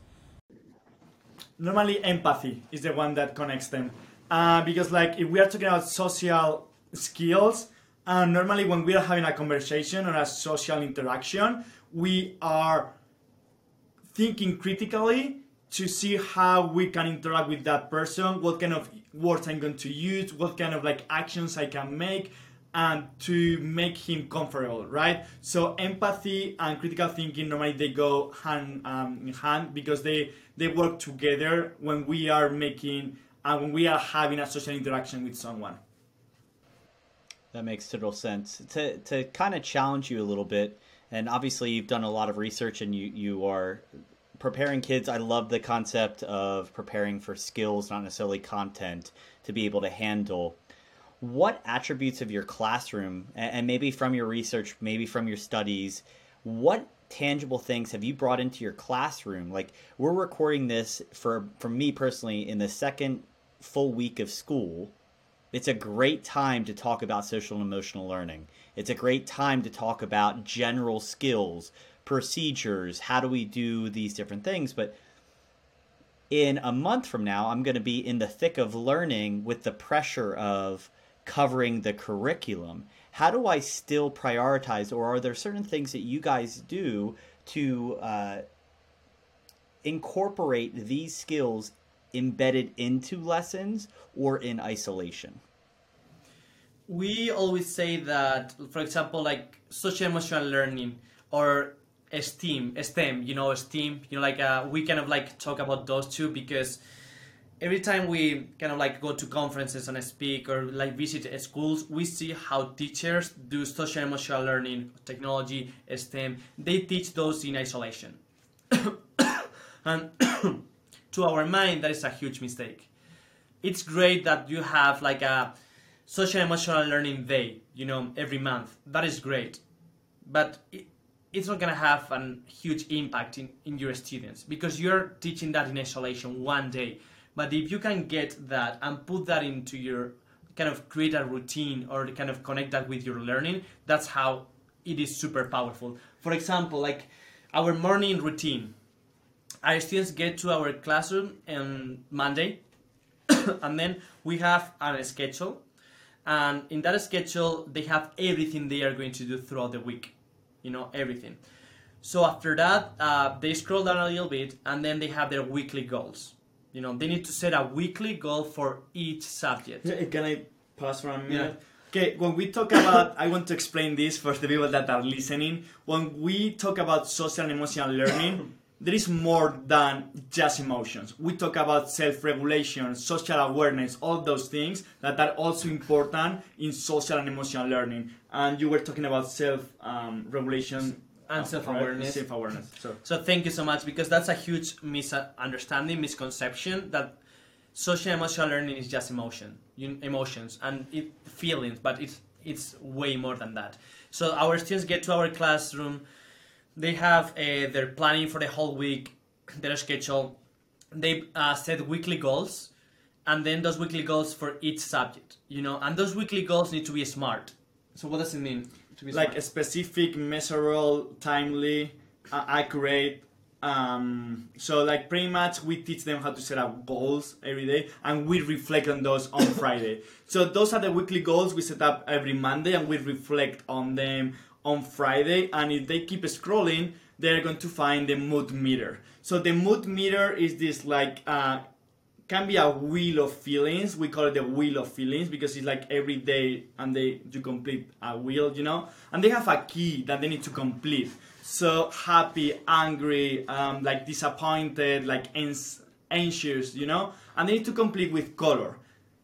Normally, empathy is the one that connects them. Uh, because, like, if we are talking about social skills, uh, normally when we are having a conversation or a social interaction, we are thinking critically to see how we can interact with that person, what kind of words I'm going to use, what kind of like actions I can make, and to make him comfortable, right? So empathy and critical thinking normally they go hand um, in hand because they they work together when we are making and when we are having a social interaction with someone. That makes total sense. To to kind of challenge you a little bit, and obviously you've done a lot of research and you you are preparing kids. I love the concept of preparing for skills, not necessarily content, to be able to handle what attributes of your classroom and maybe from your research maybe from your studies what tangible things have you brought into your classroom like we're recording this for for me personally in the second full week of school it's a great time to talk about social and emotional learning it's a great time to talk about general skills procedures how do we do these different things but in a month from now i'm going to be in the thick of learning with the pressure of covering the curriculum. How do I still prioritize, or are there certain things that you guys do to uh, incorporate these skills embedded into lessons or in isolation? We always say that, for example, like social emotional learning or STEAM, STEM, you know, STEAM, you know, like uh, we kind of like talk about those two because every time we kind of like go to conferences and speak or like visit schools, we see how teachers do social emotional learning, technology, STEM. They teach those in isolation. and to our mind, that is a huge mistake. It's great that you have like a social emotional learning day, you know, every month. That is great. But it, it's not going to have a huge impact in, in your students because you're teaching that in isolation one day but if you can get that and put that into your kind of create a routine or kind of connect that with your learning, that's how it is super powerful. For example, like our morning routine. Our students get to our classroom on Monday, and then we have a schedule. And in that schedule, they have everything they are going to do throughout the week. You know, everything. So after that, uh, they scroll down a little bit, and then they have their weekly goals. You know, they need to set a weekly goal for each subject. Can I pause for a minute? Yeah. Okay, when we talk about, I want to explain this for the people that are listening. When we talk about social and emotional learning, there is more than just emotions. We talk about self regulation, social awareness, all those things that are also important in social and emotional learning. And you were talking about self um, regulation and self awareness. Self awareness. So. so thank you so much because that's a huge misunderstanding, misconception that social emotional learning is just emotion, emotions and it, feelings, but it's it's way more than that. So our students get to our classroom, they have uh, their planning for the whole week, their schedule, they uh, set weekly goals, and then those weekly goals for each subject. You know, and those weekly goals need to be smart. So what does it mean to be like smart? a specific, measurable, timely, uh, accurate. Um, so like pretty much we teach them how to set up goals every day and we reflect on those on Friday. So those are the weekly goals we set up every Monday and we reflect on them on Friday and if they keep scrolling they're going to find the mood meter. So the mood meter is this like uh, can be a wheel of feelings. We call it the wheel of feelings because it's like every day and they you complete a wheel, you know, and they have a key that they need to complete. So happy, angry, um, like disappointed, like anxious, you know, and they need to complete with color.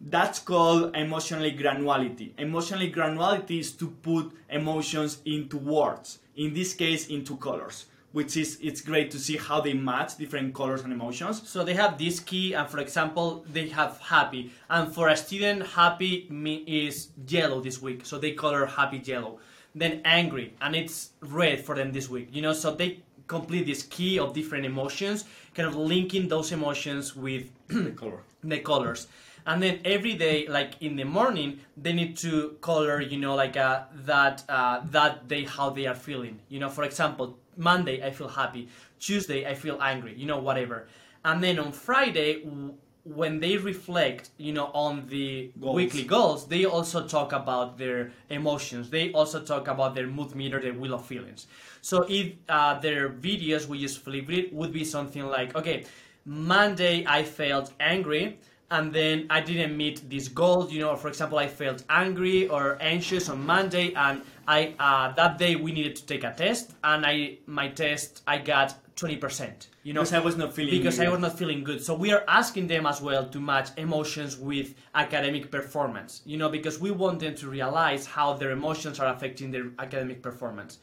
That's called emotionally granularity. Emotionally granularity is to put emotions into words. In this case, into colors, which is it's great to see how they match different colors and emotions. So they have this key, and for example, they have happy. And for a student, happy is yellow this week, so they color happy yellow. Then angry, and it's red for them this week. You know, so they complete this key of different emotions, kind of linking those emotions with the color. the colors. And then every day, like in the morning, they need to color, you know, like uh, that uh, that day how they are feeling. You know, for example, Monday I feel happy, Tuesday I feel angry, you know, whatever. And then on Friday, w- when they reflect, you know, on the Goals. weekly goals, they also talk about their emotions. They also talk about their mood meter, their wheel of feelings. So if uh, their videos we use Flipgrid would be something like, okay, Monday I felt angry and then I didn't meet this goal. You know, for example, I felt angry or anxious on Monday, and I uh, that day we needed to take a test, and I my test I got twenty percent. You know, Because I was not feeling because I was not feeling good. So we are asking them as well to match emotions with academic performance. You know, because we want them to realize how their emotions are affecting their academic performance.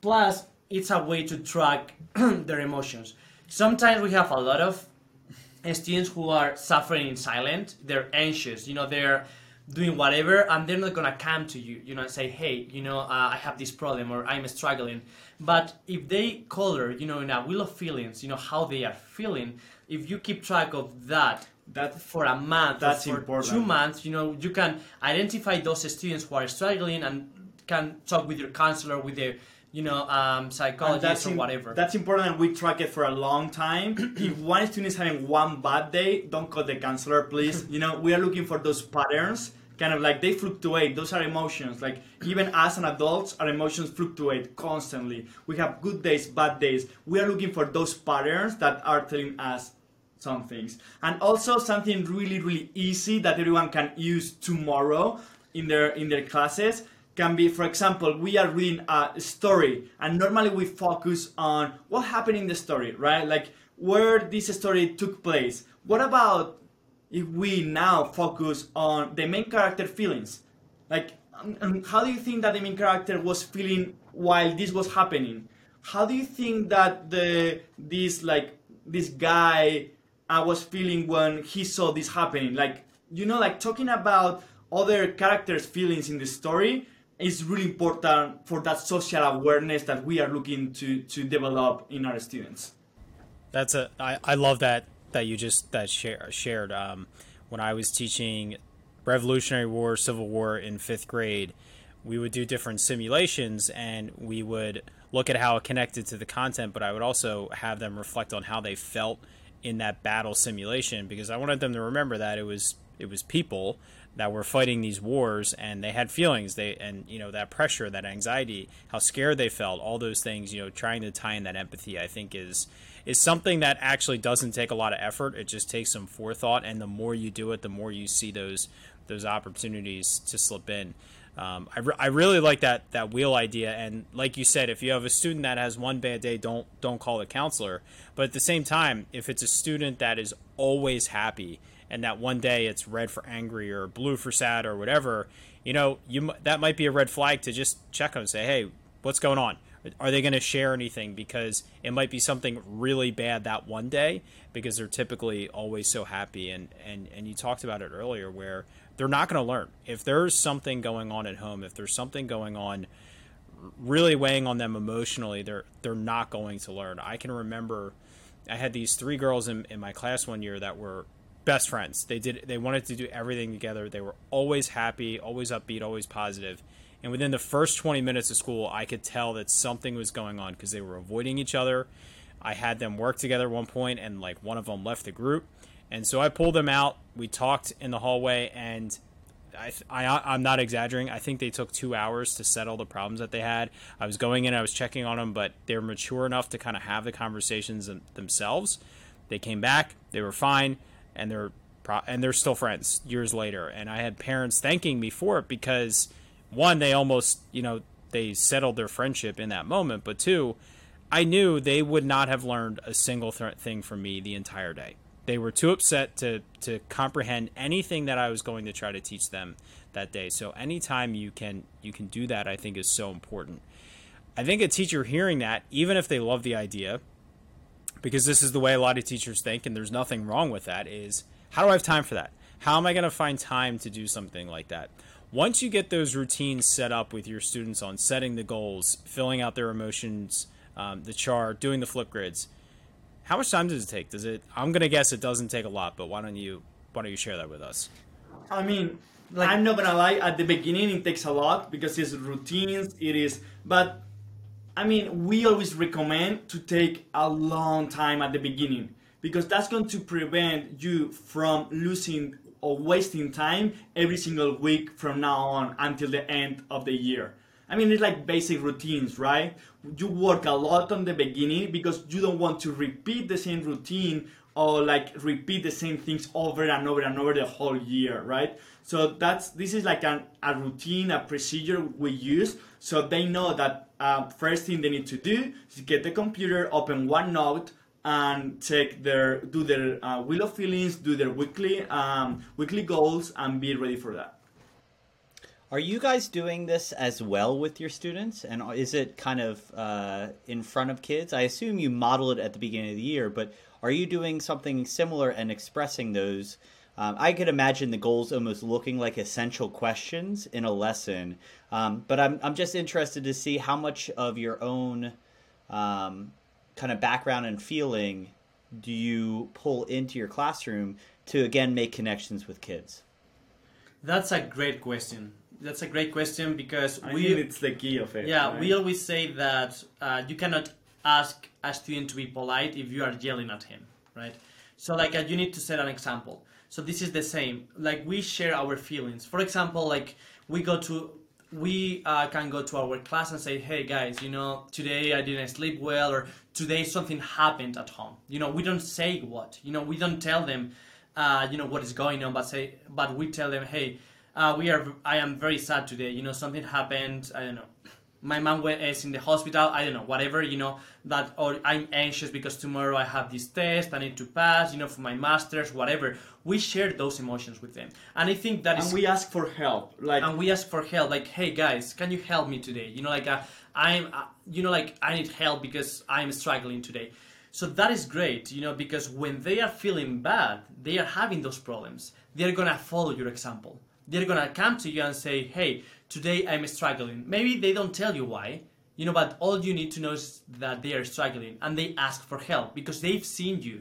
Plus, it's a way to track their emotions. Sometimes we have a lot of students who are suffering in silence. They're anxious. You know, they're doing whatever, and they're not gonna come to you. You know, and say, "Hey, you know, uh, I have this problem or I'm struggling." But if they color, you know, in a wheel of feelings, you know how they are feeling. If you keep track of that That for a month That's or for important. two months, you know, you can identify those students who are struggling and can talk with your counselor, with their, you know, um, And or whatever. That's important and we track it for a long time. if one student is having one bad day, don't call the counselor, please. you know, we are looking for those patterns. Kind of like they fluctuate. Those are emotions. Like even as an adults, our emotions fluctuate constantly. We have good days, bad days. We are looking for those patterns that are telling us some things. And also something really, really easy that everyone can use tomorrow in their in their classes can be, for example, we are reading a story, and normally we focus on what happened in the story, right? Like where this story took place. What about if we now focus on the main character feelings? Like, um, um, how do you think that the main character was feeling while this was happening? How do you think that the this like this guy I was feeling when he saw this happening? Like, you know, like talking about other characters' feelings in the story is really important for that social awareness that we are looking to to develop in our students. That's a I, I love that that you just that share, shared um, when I was teaching Revolutionary War Civil War in 5th grade we would do different simulations and we would look at how it connected to the content but I would also have them reflect on how they felt in that battle simulation because I wanted them to remember that it was it was people that were fighting these wars and they had feelings. They and you know that pressure that anxiety how scared they felt all those things you know trying to tie in that empathy i think is is something that actually doesn't take a lot of effort. It just takes some forethought and the more you do it the more you see those those opportunities to slip in. Um, I, re- I really like that that wheel idea and like you said if you have a student that has one bad day don't don't call the counselor. But at the same time if it's a student that is always happy and that one day it's red for angry or blue for sad or whatever, you know, you that might be a red flag to just check on and say, hey, what's going on? Are they going to share anything? Because it might be something really bad that one day because they're typically always so happy. And, and, and you talked about it earlier where they're not going to learn. If there's something going on at home, if there's something going on really weighing on them emotionally, they're they're not going to learn. I can remember I had these three girls in, in my class one year that were best friends. They did they wanted to do everything together. They were always happy, always upbeat, always positive. And within the first 20 minutes of school, I could tell that something was going on because they were avoiding each other. I had them work together at one point, and like one of them left the group, and so I pulled them out. We talked in the hallway, and I, I I'm not exaggerating. I think they took two hours to settle the problems that they had. I was going in, I was checking on them, but they're mature enough to kind of have the conversations themselves. They came back, they were fine, and they're and they're still friends years later. And I had parents thanking me for it because one, they almost you know they settled their friendship in that moment, but two, I knew they would not have learned a single th- thing from me the entire day. They were too upset to to comprehend anything that I was going to try to teach them that day. So anytime you can you can do that, I think is so important. I think a teacher hearing that, even if they love the idea, because this is the way a lot of teachers think, and there's nothing wrong with that, is how do I have time for that? How am I going to find time to do something like that? Once you get those routines set up with your students on setting the goals, filling out their emotions um, the chart, doing the Flipgrids, How much time does it take? Does it? I'm gonna guess it doesn't take a lot, but why don't you why don't you share that with us? I mean, like, I'm not gonna lie. At the beginning, it takes a lot because it's routines. It is, but I mean, we always recommend to take a long time at the beginning because that's going to prevent you from losing or wasting time every single week from now on until the end of the year. I mean, it's like basic routines, right? You work a lot on the beginning because you don't want to repeat the same routine or like repeat the same things over and over and over the whole year, right? So that's this is like an, a routine, a procedure we use, so they know that uh, first thing they need to do is get the computer, open OneNote, and take their do their uh, wheel of feelings, do their weekly um, weekly goals, and be ready for that. Are you guys doing this as well with your students? And is it kind of uh, in front of kids? I assume you model it at the beginning of the year, but are you doing something similar and expressing those? Um, I could imagine the goals almost looking like essential questions in a lesson, um, but I'm I'm just interested to see how much of your own um, kind of background and feeling do you pull into your classroom to again make connections with kids. That's a great question that's a great question because I we think it's the key of it. yeah right? we always say that uh, you cannot ask a student to be polite if you are yelling at him right so like uh, you need to set an example so this is the same like we share our feelings for example like we go to we uh, can go to our class and say hey guys you know today i didn't sleep well or today something happened at home. You know we don't say what. You know we don't tell them uh, you know what is going on but say but we tell them hey uh, we are i am very sad today. You know something happened i don't know my mom is in the hospital i don't know whatever you know that or i'm anxious because tomorrow i have this test i need to pass you know for my masters whatever. We share those emotions with them. And i think that and is we ask for help. Like and we ask for help like hey guys can you help me today? You know like uh, i'm uh, you know like i need help because i'm struggling today. So that is great you know because when they are feeling bad they are having those problems. They're gonna follow your example. They're gonna come to you and say hey today i'm struggling. Maybe they don't tell you why you know but all you need to know is that they are struggling and they ask for help because they've seen you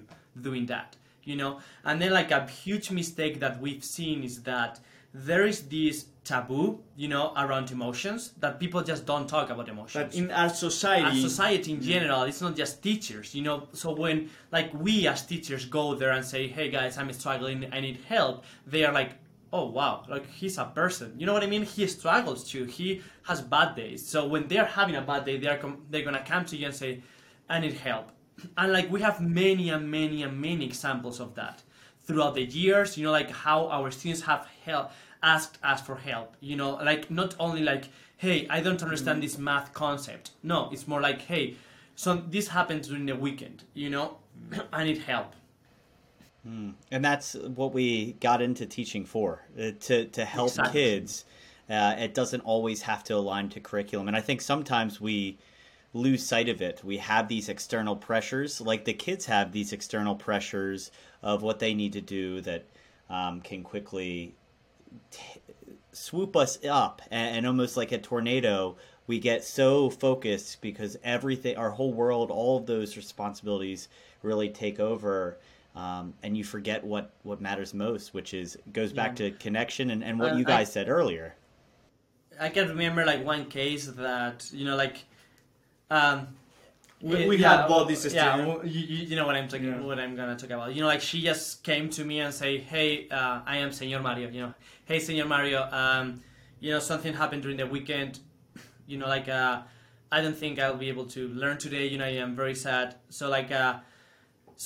doing that you know? And then like a huge mistake that we've seen is that there is this taboo you know around emotions that people just don't talk about emotions. But in our society, as society in mm. general it's not just teachers you know? So when like we as teachers go there and say hey guys i'm struggling i need help they are like oh wow like he's a person. You know what i mean? He struggles too. He has bad days. So when they're having a bad day they're com- they're gonna come to you and say i need help. And like we have many and many and many examples of that throughout the years. You know like how our students have help asked us for help. You know like not only like hey i don't understand mm-hmm. this math concept. No it's more like hey so this happened during the weekend you know? Mm-hmm. I need help And that's what we got into teaching for uh, to to help Exactly. kids. Uh, it doesn't always have to align to curriculum, and I think sometimes we lose sight of it. We have these external pressures, like the kids have these external pressures of what they need to do that um, can quickly t- swoop us up, and, and almost like a tornado, we get so focused because everything, our whole world, all of those responsibilities really take over um, and you forget what what matters most, which is goes back Yeah. to connection and, and what Uh, you I- guys said earlier. I can remember like one case that you know like um We, we yeah, had both this yeah you, you you know what I'm talking Yeah. what I'm gonna talk about you know like she just came to me and say hey uh, I am Senor Mario you know hey Senor Mario um you know something happened during the weekend you know like uh I don't think I'll be able to learn today you know I am very sad so like uh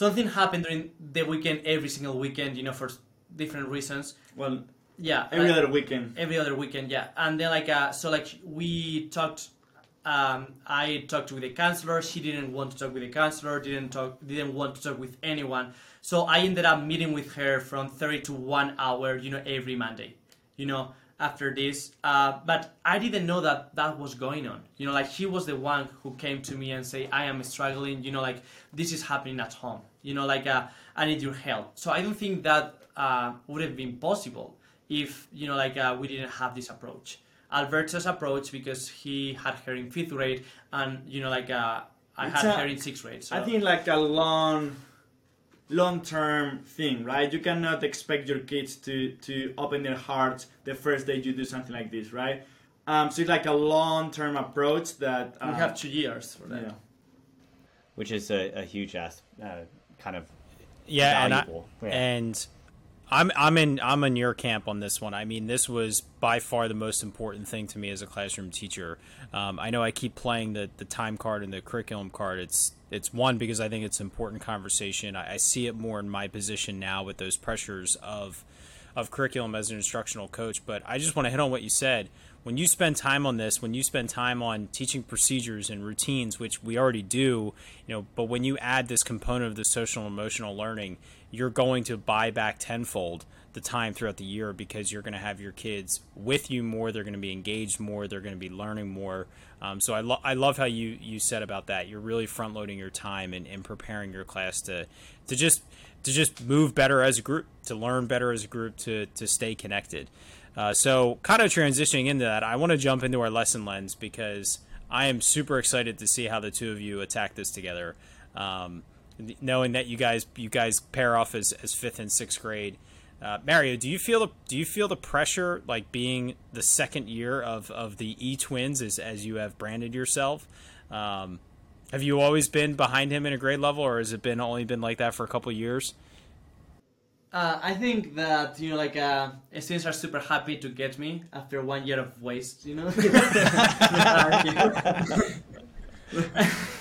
something happened during the weekend every single weekend you know for different reasons. Well, yeah every like- other weekend. every other weekend yeah. And then like uh so like we talked um i talked with the counselor. She didn't want to talk with the counselor didn't talk didn't want to talk with anyone. So i ended up meeting with her from 30 to 1 hour you know every monday you know after this uh but i didn't know that that was going on. You know like he was the one who came to me and say i am struggling you know like this is happening at home you know like uh, i need your help. So i don't think that uh would have been possible if you know like uh, we didn't have this approach. Alberto's approach because he had her in fifth grade and you know like uh, i It's had a- her in sixth grade so I think like a long, long term thing, right? You cannot expect your kids to to open their hearts the first day you do something like this, right? Um, so it's like a long term approach that we uh, have two years for that yeah. which is a, a huge ass, uh, kind of yeah, and I. Yeah. and I'm I'm in I'm in your camp on this one. I mean, this was by far the most important thing to me as a classroom teacher. Um, I know I keep playing the the time card and the curriculum card. It's it's one because I think it's important conversation. I, I see it more in my position now with those pressures of of curriculum as an instructional coach. But I just want to hit on what you said. When you spend time on this, when you spend time on teaching procedures and routines, which we already do, you know, but when you add this component of the social and emotional learning, you're going to buy back tenfold the time throughout the year because you're going to have your kids with you more. They're going to be engaged more. They're going to be learning more. Um, so I, lo- I love how you, you said about that. You're really front loading your time and, and preparing your class to to just to just move better as a group, to learn better as a group, to to stay connected. Uh, so kind of transitioning into that, I want to jump into our lesson lens because I am super excited to see how the two of you attack this together. Um, knowing that you guys you guys pair off as, as fifth and sixth grade. Uh, Mario, do you feel the do you feel the pressure like being the second year of, of the E twins as as you have branded yourself? Um, have you always been behind him in a grade level, or has it been only been like that for a couple years? Uh, I think that you know, like uh, students are super happy to get me after one year of waste. You know,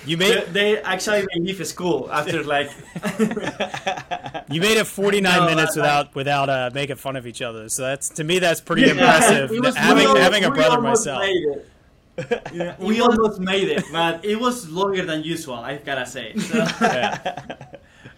You They, made they actually leave school after like you made it 49 No, minutes I- without without uh, making fun of each other. So that's to me that's pretty impressive. Was- having we having a almost- we brother almost myself. made it. Yeah, we almost made it, but it was longer than usual. I gotta say. So, Yeah.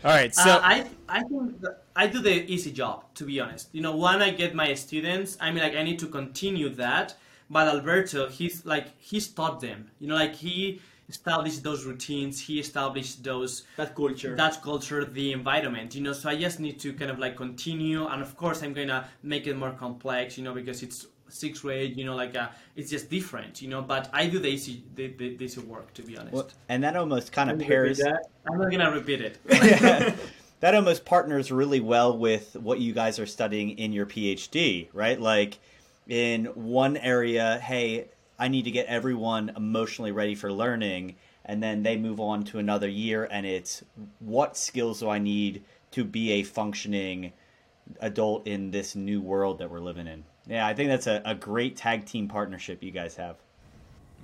All right, so uh, I I think that I do the easy job to be honest. You know, when I get my students, I mean, like I need to continue that. But Alberto, he's like he's taught them. You know, like he established those routines. He established those that culture. that culture, the environment, you know. So I just need to kind of like continue, and of course I'm gonna make it more complex, you know, because it's sixth grade, you know, like uh, it's just different, you know. But I do the easy, the, the, the easy work, to be honest. Well, and that almost kind of Can you repeat pairs. I'm not gonna repeat it. that almost partners really well with what you guys are studying in your PhD, right? Like in one area, hey, I need to get everyone emotionally ready for learning, and then they move on to another year, and it's what skills do I need to be a functioning adult in this new world that we're living in? Yeah, I think that's a, a great tag team partnership you guys have.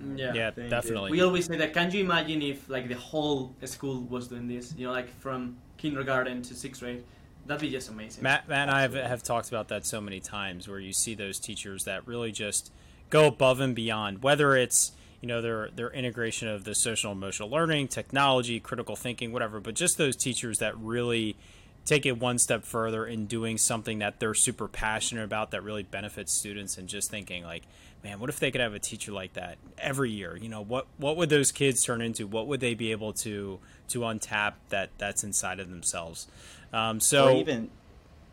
Mm, yeah. yeah, definitely. We always say that. Can you imagine if like the whole school was doing this? You know, like from kindergarten to sixth grade, that'd be just amazing. Matt, Matt and I have, have talked about that so many times, where you see those teachers that really just go above and beyond, whether it's you know their their integration of the social emotional learning, technology, critical thinking, whatever, but just those teachers that really take it one step further in doing something that they're super passionate about that really benefits students and just thinking like man what if they could have a teacher like that every year you know what what would those kids turn into what would they be able to to untap that that's inside of themselves um, so or even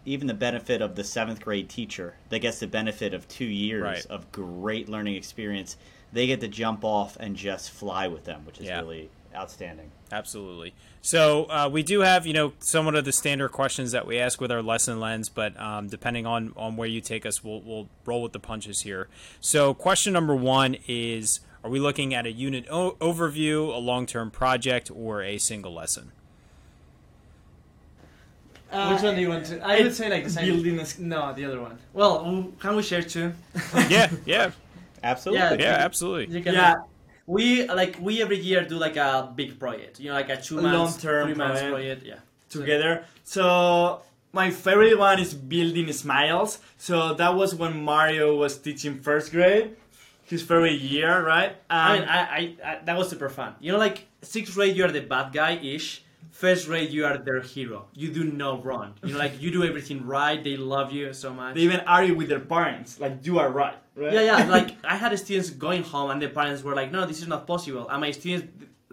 even the benefit of the seventh grade teacher that gets the benefit of two years Right. of great learning experience they get to jump off and just fly with them which is Yeah. really outstanding. Absolutely. So uh, we do have, you know, somewhat of the standard questions that we ask with our lesson lens, but um, depending on, on where you take us, we'll, we'll roll with the punches here. So question number one is, are we looking at a unit o- overview, a long-term project, or a single lesson? Uh, Which one do you want to? I would say like the same. Building a s- No, the other one. Well, can we share two? yeah, yeah, Absolutely. yeah, absolutely. You can. Yeah. We like we every year do like a big project. You know, like a two months, long-term three months project. project. Yeah. together. So my favorite one is building smiles. So that was when Mario was teaching first grade, his favorite year, right? I mean, I, I, I that was super fun. You know, like sixth grade, you are the bad guy ish. First grade, you are their hero. You do no wrong. You know, like you do everything right. They love you so much. they even argue with their parents, like you are right, right? yeah, yeah. Like I had students going home, and their parents were like, "No, this is not possible." And my students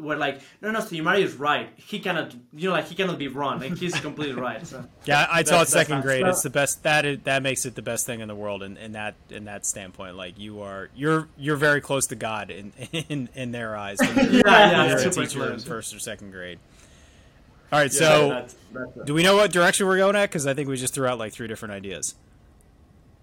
were like, "No, no, Steve Mario is right. He cannot, you know, like he cannot be wrong. Like he's completely right." So Yeah, I I taught That's- second grade. not- It's the best. That is, that makes it the best thing in the world. In, in that in that standpoint, like you are, you're you're very close to God in in, in their eyes. when you're- Yeah, yeah, when you're it's a super teacher in first or second grade. All right, Yeah, so that's, that's do we know what direction we're going at? Because I think we just threw out like three different ideas.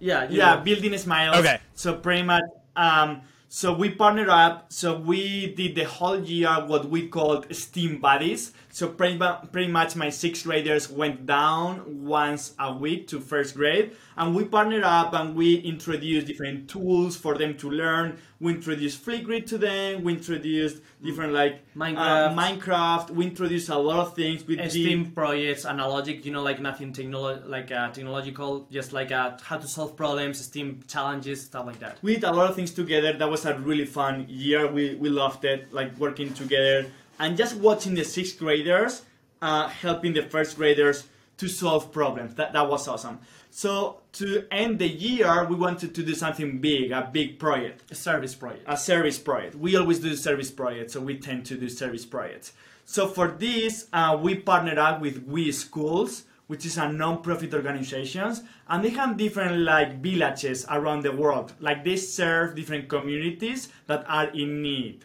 yeah, you yeah, know. building smiles. Okay. So pretty much, um, so we partnered up. So we did the whole year what we called STEAM buddies. So pretty, pretty much my sixth graders went down once a week to first grade, and we partnered up and we introduced different tools for them to learn. We introduced Flipgrid to them. We introduced different like uh, Minecraft. Minecraft. We introduced a lot of things with the- STEAM projects, analogic, you know, like nothing technolo- like uh, technological, just like uh, how to solve problems, STEAM challenges, stuff like that. we did a lot of things together. That was a really fun year. We we loved it, like working together and just watching the sixth graders uh, helping the first graders to solve problems. That that was awesome. So to end the year, we wanted to do something big, a big project A service project. a service project. We always do service projects, so we tend to do service projects. So for this, uh, we partnered up with We Schools, which is a non-profit organizations, and they have different like villages around the world. Like they serve different communities that are in need.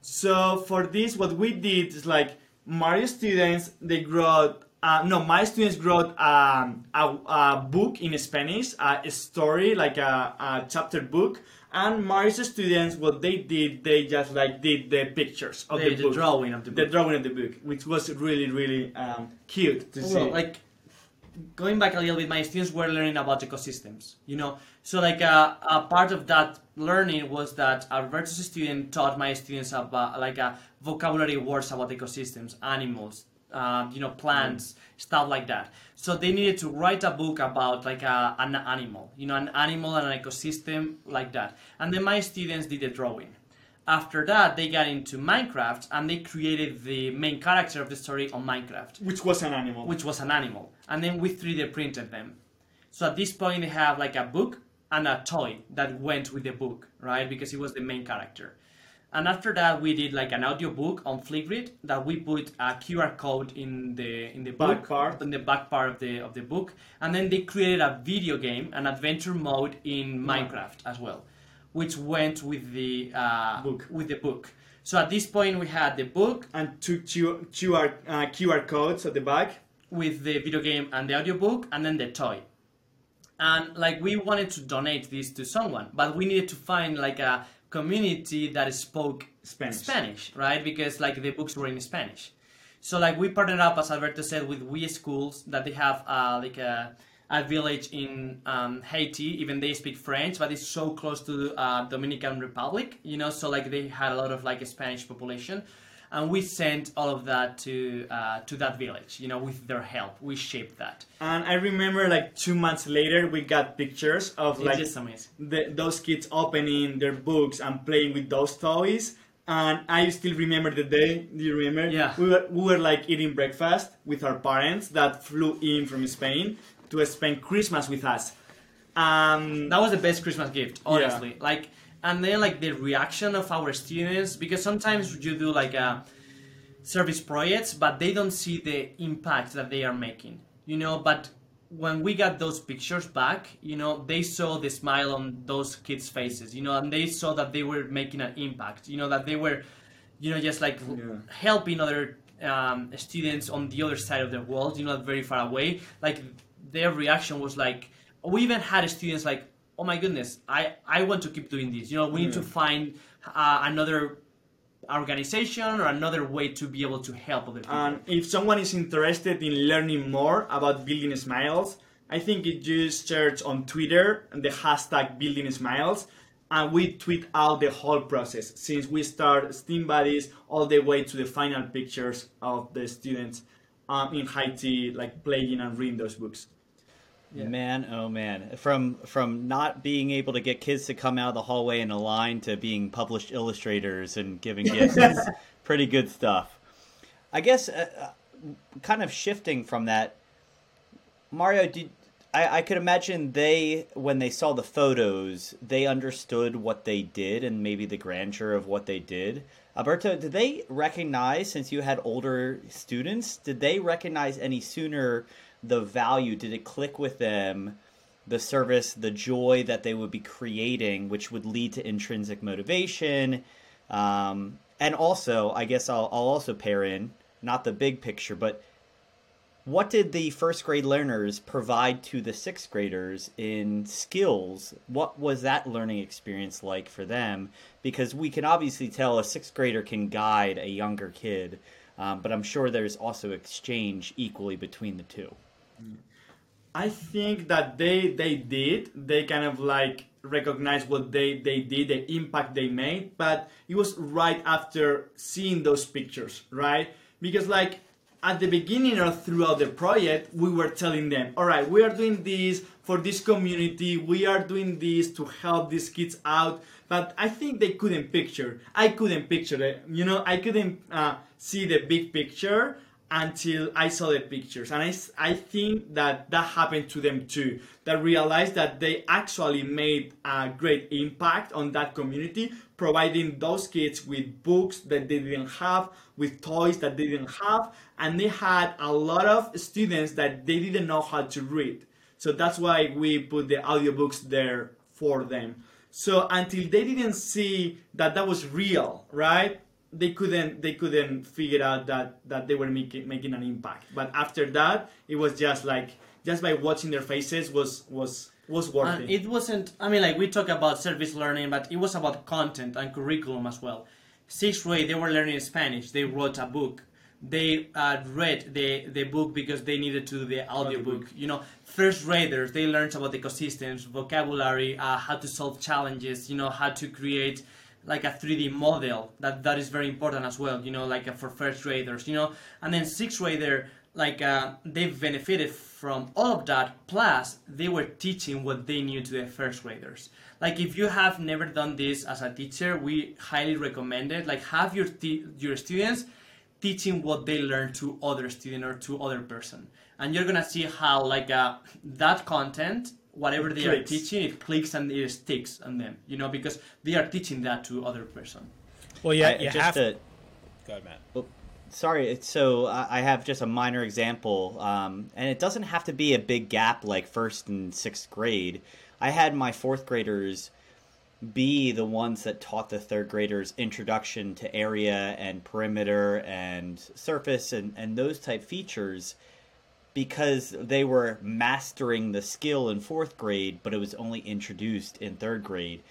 So for this, what we did is like Mario students, they wrote. Uh, no, my students wrote um, a, a book in Spanish, a story like a, a chapter book, and Mario's students, what they did, they just like did the pictures of The- the, the book, drawing of the the book. drawing of the book, which was really really um, cute to see. Like going back a little bit, my students were learning about ecosystems. You know, so like uh, a part of that learning was that Alberto's student taught my students about like a vocabulary words about ecosystems, animals, um, you know, plants, stuff like that. So they needed to write a book about like a, an animal, you know, an animal and an ecosystem like that. And then my students did the drawing. After that, they got into Minecraft and they created the main character of the story on Minecraft which was an animal. which was an animal, and then we 3D printed them. So at this point, they have like a book and a toy that went with the book, right? Because he was the main character. And after that, we did like an audio book on Flipgrid that we put a QR code in the in the Back book, part. in the back part of the of the book, and then they created a video game, an adventure mode in Minecraft as well, which went with the uh, Book. with the book. So at this point, we had the book, and two QR uh, QR codes at the back. with the video game and the audiobook and then the toy and like we wanted to donate this to someone but we needed to find like a community that spoke Spanish. spanish right because like the books were in spanish so like we partnered up as alberto said with we schools that they have uh, like a, a village in um, haiti even they speak french but it's so close to uh, dominican republic you know so like they had a lot of like a spanish population and we sent all of that to uh, to that village you know with their help we shaped that And I remember like two months later, we got pictures of like the, those kids opening their books and playing with those toys. And I still remember the day. Do you remember? Yeah. We were we were like eating breakfast with our parents that flew in from Spain to spend Christmas with us. Um, that was the best christmas gift honestly like and then like the reaction of our students because sometimes you do like a service projects but they don't see the impact that they are making you know but when we got those pictures back you know they saw the smile on those kids faces you know and they saw that they were making an impact you know that they were you know, just like Yeah. helping other um, students on the other side of the world, you know, very far away. Like their reaction was like, we even had students like, oh my goodness, I, I want to keep doing this. You know, we need to find uh, another organization or another way to be able to help other people. And if someone is interested in learning more about building smiles, I think it just search on Twitter and the hashtag building smiles and we tweet out the whole process since we start steam buddies all the way to the final pictures of the students um, in Haiti like playing and reading those books. Man, oh man! From from not being able to get kids to come out of the hallway in a line to being published illustrators and giving gifts, is pretty good stuff. I guess, uh, uh, kind of shifting from that, Mario, did I, I could imagine they when they saw the photos, they understood what they did and maybe the grandeur of what they did. Alberto, did they recognize since you had older students? Did they recognize any sooner? The value? Did it click with them? The service, the joy that they would be creating, which would lead to intrinsic motivation. Um, and also, I guess I'll, I'll also pair in not the big picture, but what did the first grade learners provide to the sixth graders in skills? What was that learning experience like for them? Because we can obviously tell a sixth grader can guide a younger kid, um, but I'm sure there's also exchange equally between the two. I think that they they did. They kind of like recognized what they they did, the impact they made, but it was right after seeing those pictures, right? Because like at the beginning or throughout the project, we were telling them, all right, we are doing this for this community, we are doing this to help these kids out. But I think they couldn't picture. I couldn't picture it. You know, I couldn't uh, see the big picture until I saw the pictures. And I, I think that that happened to them too. That realized that they actually made a great impact on that community, providing those kids with books that they didn't have, with toys that they didn't have, and they had a lot of students that they didn't know how to read. So that's why we put the audiobooks there for them. So until they didn't see that that was real, right? They couldn't they couldn't figure out that that they were making making an impact but after that it was just like just by watching their faces was was was worth And it it wasn't. I mean, like we talk about service learning, but it was about content and curriculum as well. Sixth grade, they were learning Spanish. They wrote a book. They uh, read the the book because they needed to do the audiobook. You know, first graders they learned about ecosystems, vocabulary, uh, how to solve challenges. You know, how to create like a 3D model. That that is very important as well. You know, like uh, for first graders. You know, and then sixth grader like uh, they benefited from all of that plus they were teaching what they knew to the first graders like if you have never done this as a teacher we highly recommend it like have your your students teaching what they learned to other student or to other person and you're gonna see how like uh, that content whatever they are teaching it clicks and it sticks on them you know because they are teaching that to other person Well, yeah, I- you just have to, Go ahead, Matt. Sorry, it's- so I I have just a minor example, um, and it doesn't have to be a big gap like first and sixth grade. I had my fourth graders be the ones that taught the third graders introduction to area and perimeter and surface and, and those type features because they were mastering the skill in fourth grade, but it was only introduced in third grade.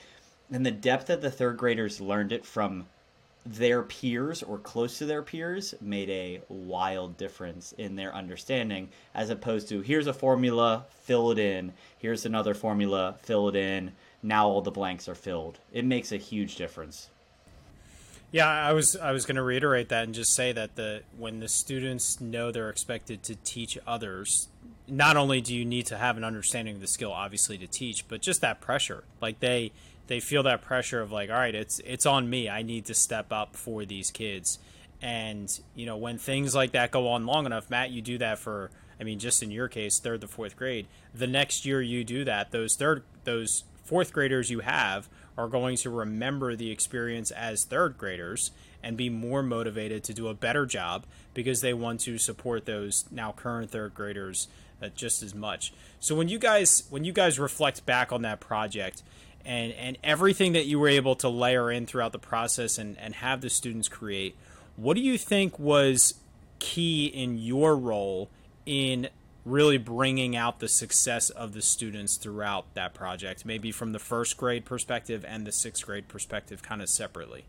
And the depth that the third graders learned it from their peers or close to their peers made a wild difference in their understanding as opposed to here's a formula fill it in. Here's another formula fill it in. Now all the blanks are filled. It makes a huge difference Yeah, I was I was going to reiterate that and just say that the when the students know they're expected to teach others, not only do you need to have an understanding of the skill obviously to teach, but just that pressure. Like they they feel that pressure of like, all right, it's it's on me. I need to step up for these kids. And, you know, when things like that go on long enough, Matt, you do that for I mean, just in your case, third to fourth grade. The next year you do that, those third those fourth graders you have are going to remember the experience as third graders and be more motivated to do a better job because they want to support those now current third graders uh, just as much. So when you guys when you guys reflect back on that project and and everything that you were able to layer in throughout the process and and have the students create what do you think was key in your role in really bringing out the success of the students throughout that project maybe from the first grade perspective and the sixth grade perspective kind of separately.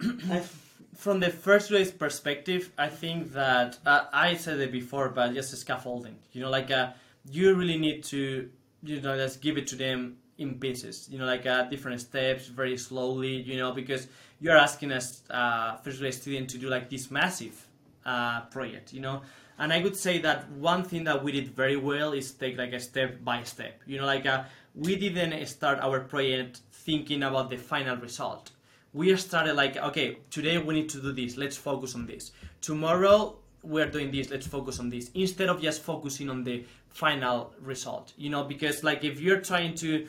I, from the first grade perspective i think that uh, i said it before but just scaffolding you know like uh, you really need to you know just give it to them in pieces you know like uh, different steps very slowly you know because you're asking a uh, first grade student to do like this massive uh, project you know and i would say that one thing that we did very well is take like a step by step. You know like uh, we didn't start our project thinking about the final result. We started like okay today we need to do this let's focus on this. Tomorrow we're doing this let's focus on this instead of just focusing on the final result. You know because like if you're trying to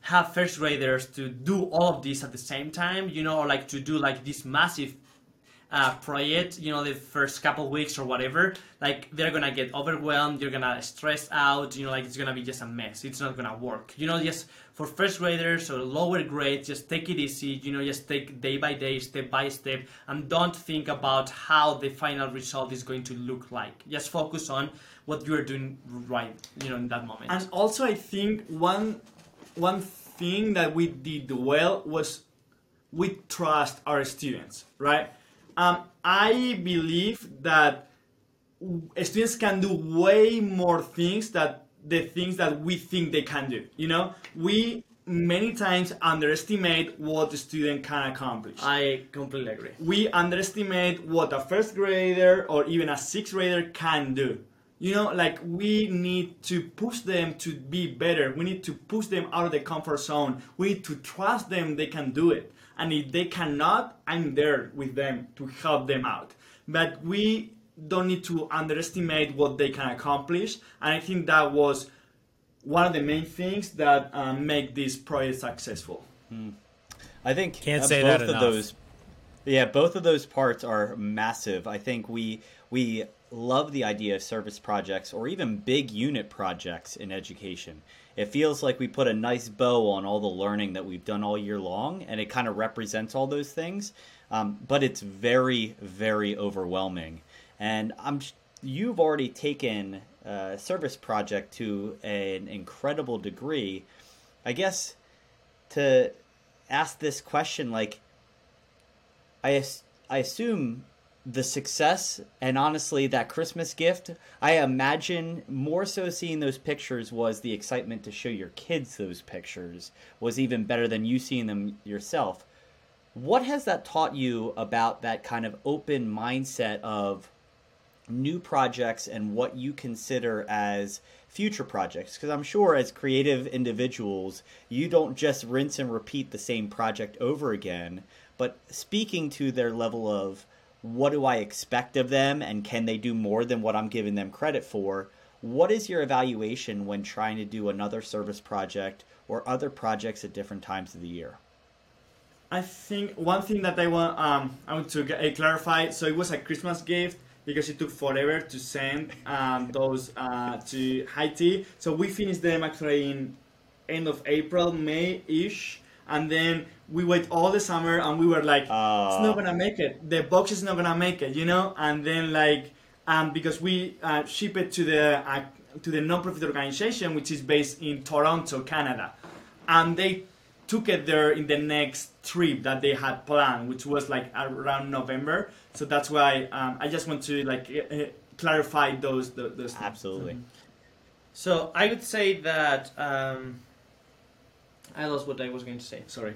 have first graders to do all of this at the same time you know or like to do like this massive uh, project you know the first couple weeks or whatever like they're gonna get overwhelmed you're gonna stress out you know like it's gonna be just a mess it's not gonna work. You know just for first graders or lower grades just take it easy you know just take day by day step by step and don't think about how the final result is going to look like. Just focus on what you're doing right you know in that moment. And also, I think one one thing that we did well was we trust our students, right? Um, I believe that students can do way more things that the things that we think they can do. You know, we many times underestimate what the student can accomplish i completely agree we underestimate what a first grader or even a sixth grader can do. You know, like we need to push them to be better. We need to push them out of the comfort zone. We need to trust them they can do it. And if they cannot, I'm there with them to help them out. But we don't need to underestimate what they can accomplish. And I think that was one of the main things that um, make this project successful. I think Can't uh, say both that of enough. those. Yeah, both of those parts are massive. I think we we love the idea of service projects or even big unit projects in education. It feels like we put a nice bow on all the learning that we've done all year long, and it kind of represents all those things. Um, but it's very, very overwhelming. And I'm you've already taken a service project to an incredible degree. I guess to ask this question like I I assume the success and honestly that Christmas gift I imagine more so seeing those pictures was the excitement to show your kids those pictures was even better than you seeing them yourself. What has that taught you about that kind of open mindset of new projects and what you consider as future projects because i'm sure as creative individuals you don't just rinse and repeat the same project over again but speaking to their level of what do i expect of them and can they do more than what i'm giving them credit for what is your evaluation when trying to do another service project or other projects at different times of the year I think one thing that I want um, I want to uh, clarify. So it was a Christmas gift because it took forever to send um, those uh, to Haiti. So we finished them actually in end of April, May ish, and then we wait all the summer and we were like, it's Ah. not gonna make it. The box is not gonna make it, you know. And then like um, because we uh, ship it to the uh, to the non-profit organization which is based in Toronto, Canada, and they took it there in the next trip that they had planned, which was like around November. So that's why um, I just want to like uh, uh, clarify those those. those things. absolutely So I would say that um, I lost what I was going to say. Sorry,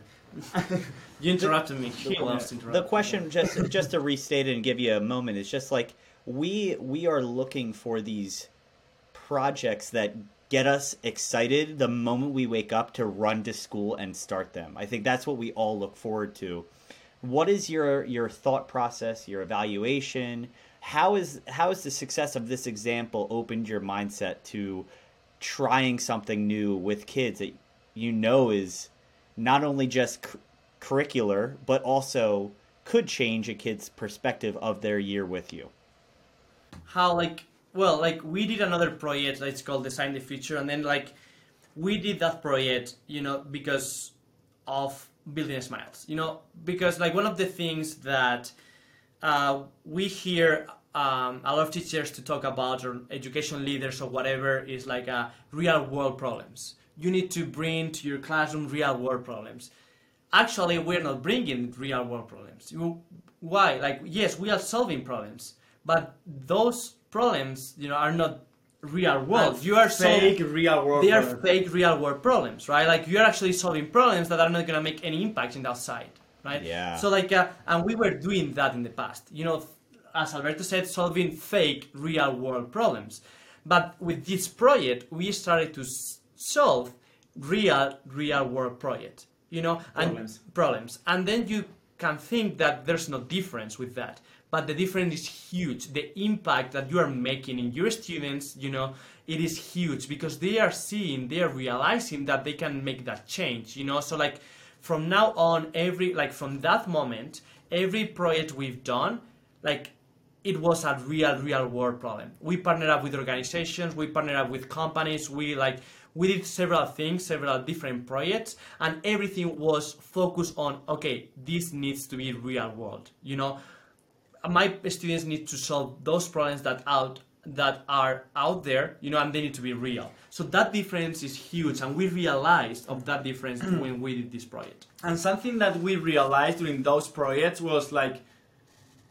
you interrupted me. He loves to interrupt. the question just just to restate it and give you a moment is just like we we are looking for these projects that get us excited the moment we wake up to run to school and start them i think that's what we all look forward to what is your your thought process your evaluation how is how is the success of this example opened your mindset to trying something new with kids that you know is not only just cu- curricular but also could change a kid's perspective of their year with you how like well like we did another project that's called design the future and then like we did that project, you know, because of building smiles. You know, because like one of the things that uh, we hear um, a lot of teachers to talk about or education leaders or whatever is like uh, real world problems. You need to bring to your classroom real world problems. Actually, we're not bringing real world problems. You, why? Like, yes, we are solving problems, but those problems, you know, are not real world. And you are fake solving real world. they are problems. fake real world problems, right? Like you're actually solving problems that are not gonna make any impact in the outside, right? Yeah. So like, uh, and we were doing that in the past. You know, as Alberto said, solving fake real world problems. But with this project, we started to s- solve real real world project. You know, and Problems. problems, and then you can think that there's no difference with that but the difference is huge the impact that you are making in your students you know it is huge because they are seeing they are realizing that they can make that change you know so like from now on every like from that moment every project we've done like it was a real real world problem we partnered up with organizations we partnered up with companies we like we did several things several different projects and everything was focused on okay this needs to be real world you know? My students need to solve those problems that out that are out there you know and they need to be real. So that difference is huge and we realized of that difference when we did this project. And something that we realized during those projects was like,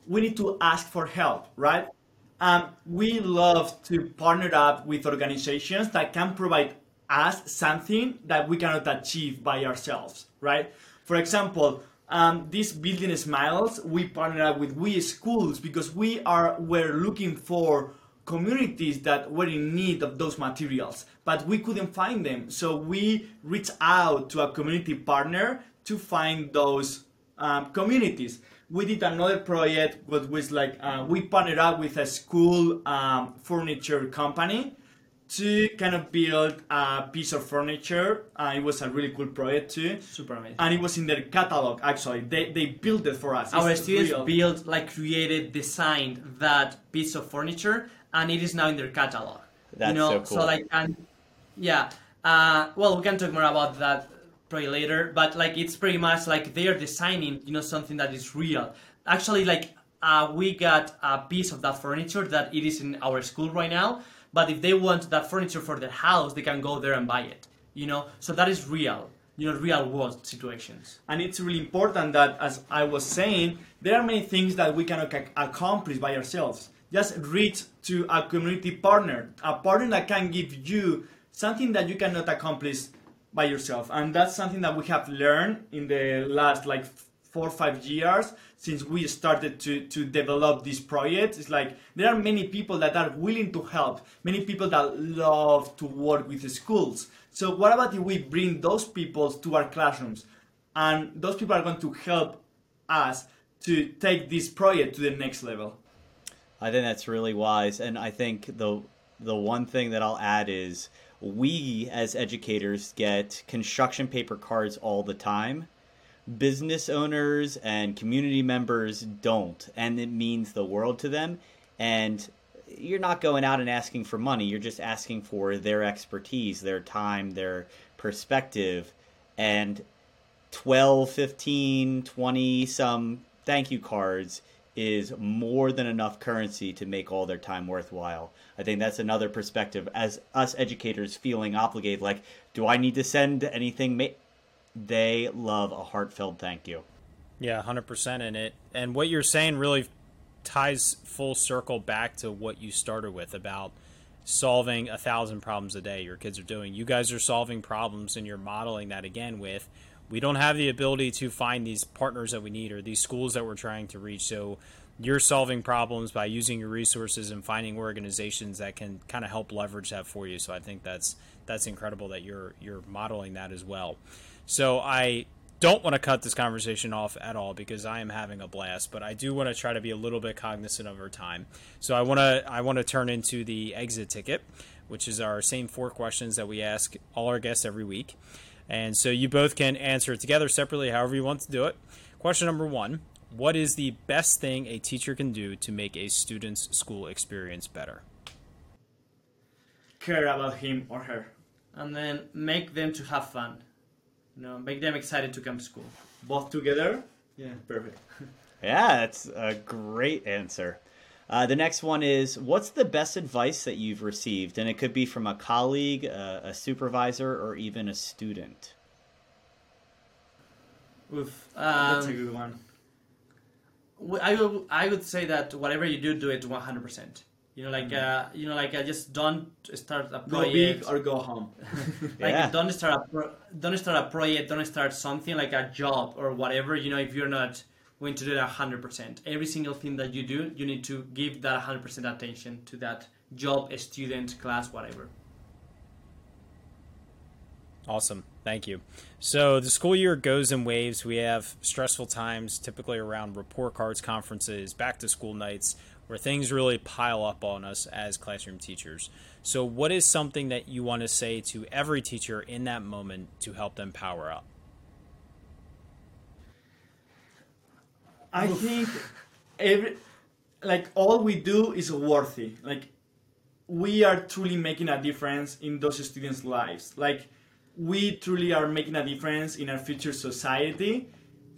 we need to ask for help, right? Um, we love to partner up with organizations that can provide us something that we cannot achieve by ourselves, right? For example, um, this building smiles, we partner up with We Schools because we are we're looking for communities that were in need of those materials, but we couldn't find them. So we reached out to a community partner to find those um, communities. We did another project what was like uh, we partnered up with a school um, furniture company to kind of build a piece of furniture. Uh, it was a really cool project too. super amazing And it was in their catalog actually. They, they built it for us. our It's students real. built like created designed that piece of furniture and it is now in their catalog That's you know so cool. like and yeah uh, well we can talk more about that probably later but like it's pretty much like they are designing you know something that is real actually like uh, we got a piece of that furniture that it is in our school right now but if they want that furniture for their house they can go there and buy it you know so that is real you know real world situations And it's really important that, as I was saying, there are many things that we cannot ac- accomplish by ourselves. Just reach to a community partner, a partner that can give you something that you cannot accomplish by yourself. And that's something that we have learned in the last like four or five years since we started to, to develop this project. It's like there are many people that are willing to help, many people that love to work with schools. So what about if we bring those people to our classrooms and those people are going to help us to take this project to the next level? I think that's really wise, and I think the the one thing that I'll add is we as educators get construction paper cards all the time. Business owners and community members don't, and it means the world to them. And you're not going out and asking for money, you're just asking for their expertise, their time, their perspective. And 12, 15, 20 some thank you cards is more than enough currency to make all their time worthwhile. I think that's another perspective as us educators feeling obligated like do I need to send anything? They love a heartfelt thank you. Yeah, hundred percent in it. And what you're saying really ties full circle back to what you started with about solving a thousand problems a day your kids are doing. You guys are solving problems and you're modeling that again with we don't have the ability to find these partners that we need or these schools that we're trying to reach. So you're solving problems by using your resources and finding organizations that can kind of help leverage that for you. So I think that's that's incredible that you're you're modeling that as well. So I don't want to cut this conversation off at all because I am having a blast, but I do want to try to be a little bit cognizant of our time. So I want to I want to turn into the exit ticket, which is our same four questions that we ask all our guests every week. And so you both can answer it together separately, however you want to do it. Question number one What is the best thing a teacher can do to make a student's school experience better? Care about him or her. and then make them to have fun. You know, make them excited to come to school. Both together. Yeah, perfect. Yeah, that's a great answer. Uh, the next one is What's the best advice that you've received? And it could be from a colleague, a, a supervisor, or even a student. Oof. That's a Um, good one. w- I would I would say that whatever you do, do it 100. Percent You know, like uh, you know, like uh, just don't start a Go project. big or go home. like Yeah. don't start a pro- don't start a project don't start something like a job or whatever you know if you're not going to do it 100% every single thing that you do you need to give that 100% attention to that job student class whatever Awesome. Thank you. So the school year goes in waves. We have stressful times, typically around report cards, conferences, back to school nights, where things really pile up on us as classroom teachers. So, what is something that you want to say to every teacher in that moment to help them power up? I think every like all we do is worthy. Like we are truly making a difference in those students' lives. Like we truly are making a difference in our future society.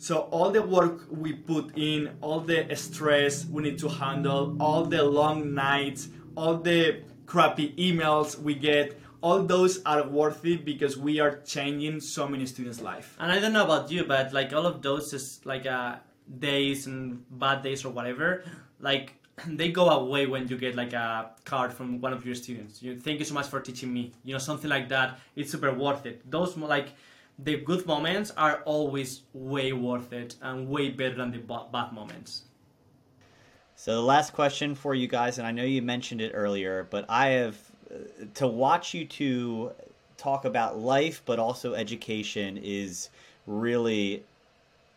So all the work we put in, all the stress we need to handle, all the long nights, all the crappy emails we get, all those are worthy because we are changing so many students' life. and i don't know about you but like all of those is like uh, days and bad days or whatever like they go away when you get like a card from one of your students. You thank you so much for teaching me. You know something like that. It's super worth it. Those like the good moments are always way worth it and way better than the bad moments So, the last question for you guys, and I know you mentioned it earlier, but I have uh, to watch you two talk about life, but also education is really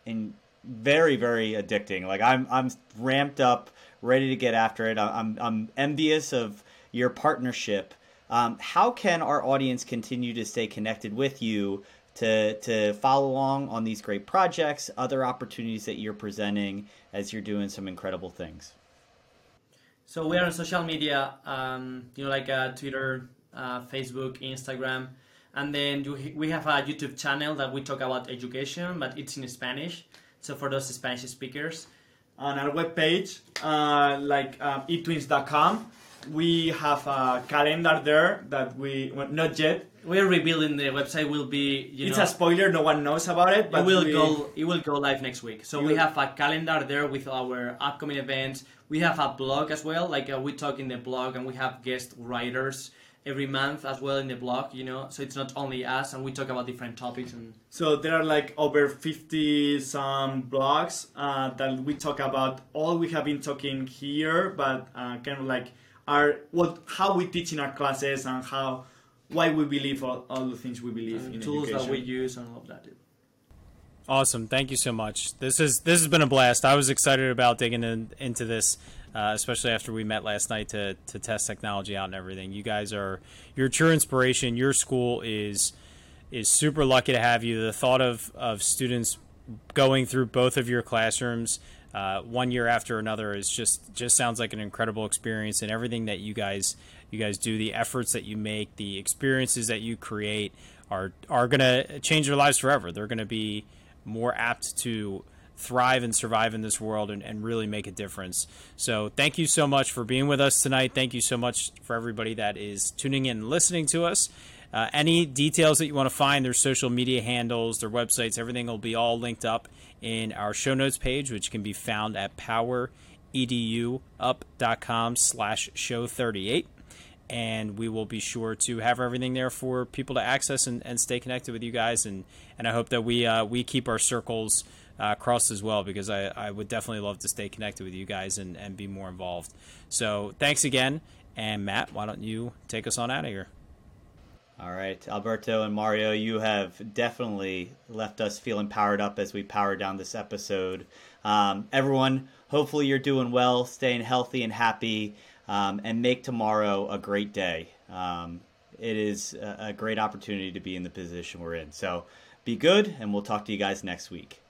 in very, very addicting. Like I'm, I'm ramped up, ready to get after it. I'm, I'm envious of your partnership. Um, how can our audience continue to stay connected with you to to follow along on these great projects, other opportunities that you're presenting as you're doing some incredible things? So we are on social media, um, you know, like uh, Twitter, uh, Facebook, Instagram, and then you, we have a YouTube channel that we talk about education, but it's in Spanish. So for those Spanish speakers, on our webpage, uh, like um, etwinz.com, we have a calendar there that we, well, not yet. we're rebuilding the website. Will be you it's know, a spoiler, no one knows about it, but it will we, go it will go live next week. So we will- have a calendar there with our upcoming events. We have a blog as well. Like uh, we talk in the blog, and we have guest writers every month as well in the blog. You know, so it's not only us, and we talk about different topics and. So there are like over 50 some blogs uh, that we talk about all we have been talking here, but uh, kind of like our what how we teach in our classes and how why we believe all, all the things we believe in tools education. that we use and all of that. Awesome. Thank you so much. This is this has been a blast. I was excited about digging in, into this, uh, especially after we met last night to to test technology out and everything. You guys are you're true inspiration. Your school is is super lucky to have you. The thought of of students going through both of your classrooms uh, one year after another is just just sounds like an incredible experience. And everything that you guys you guys do the efforts that you make the experiences that you create are are going to change their lives forever. They're going to be more apt to thrive and survive in this world and, and really make a difference. So thank you so much for being with us tonight. Thank you so much for everybody that is tuning in and listening to us. Uh, any details that you want to find, their social media handles, their websites, everything will be all linked up in our show notes page, which can be found at poweredup.com slash show 38. And we will be sure to have everything there for people to access and, and stay connected with you guys. And, and I hope that we uh, we keep our circles uh, crossed as well because I, I would definitely love to stay connected with you guys and, and be more involved. So thanks again. And Matt, why don't you take us on out of here? All right, Alberto and Mario, you have definitely left us feeling powered up as we power down this episode. Um, everyone, hopefully you're doing well, staying healthy and happy, um, and make tomorrow a great day. Um, it is a, a great opportunity to be in the position we're in. So be good, and we'll talk to you guys next week.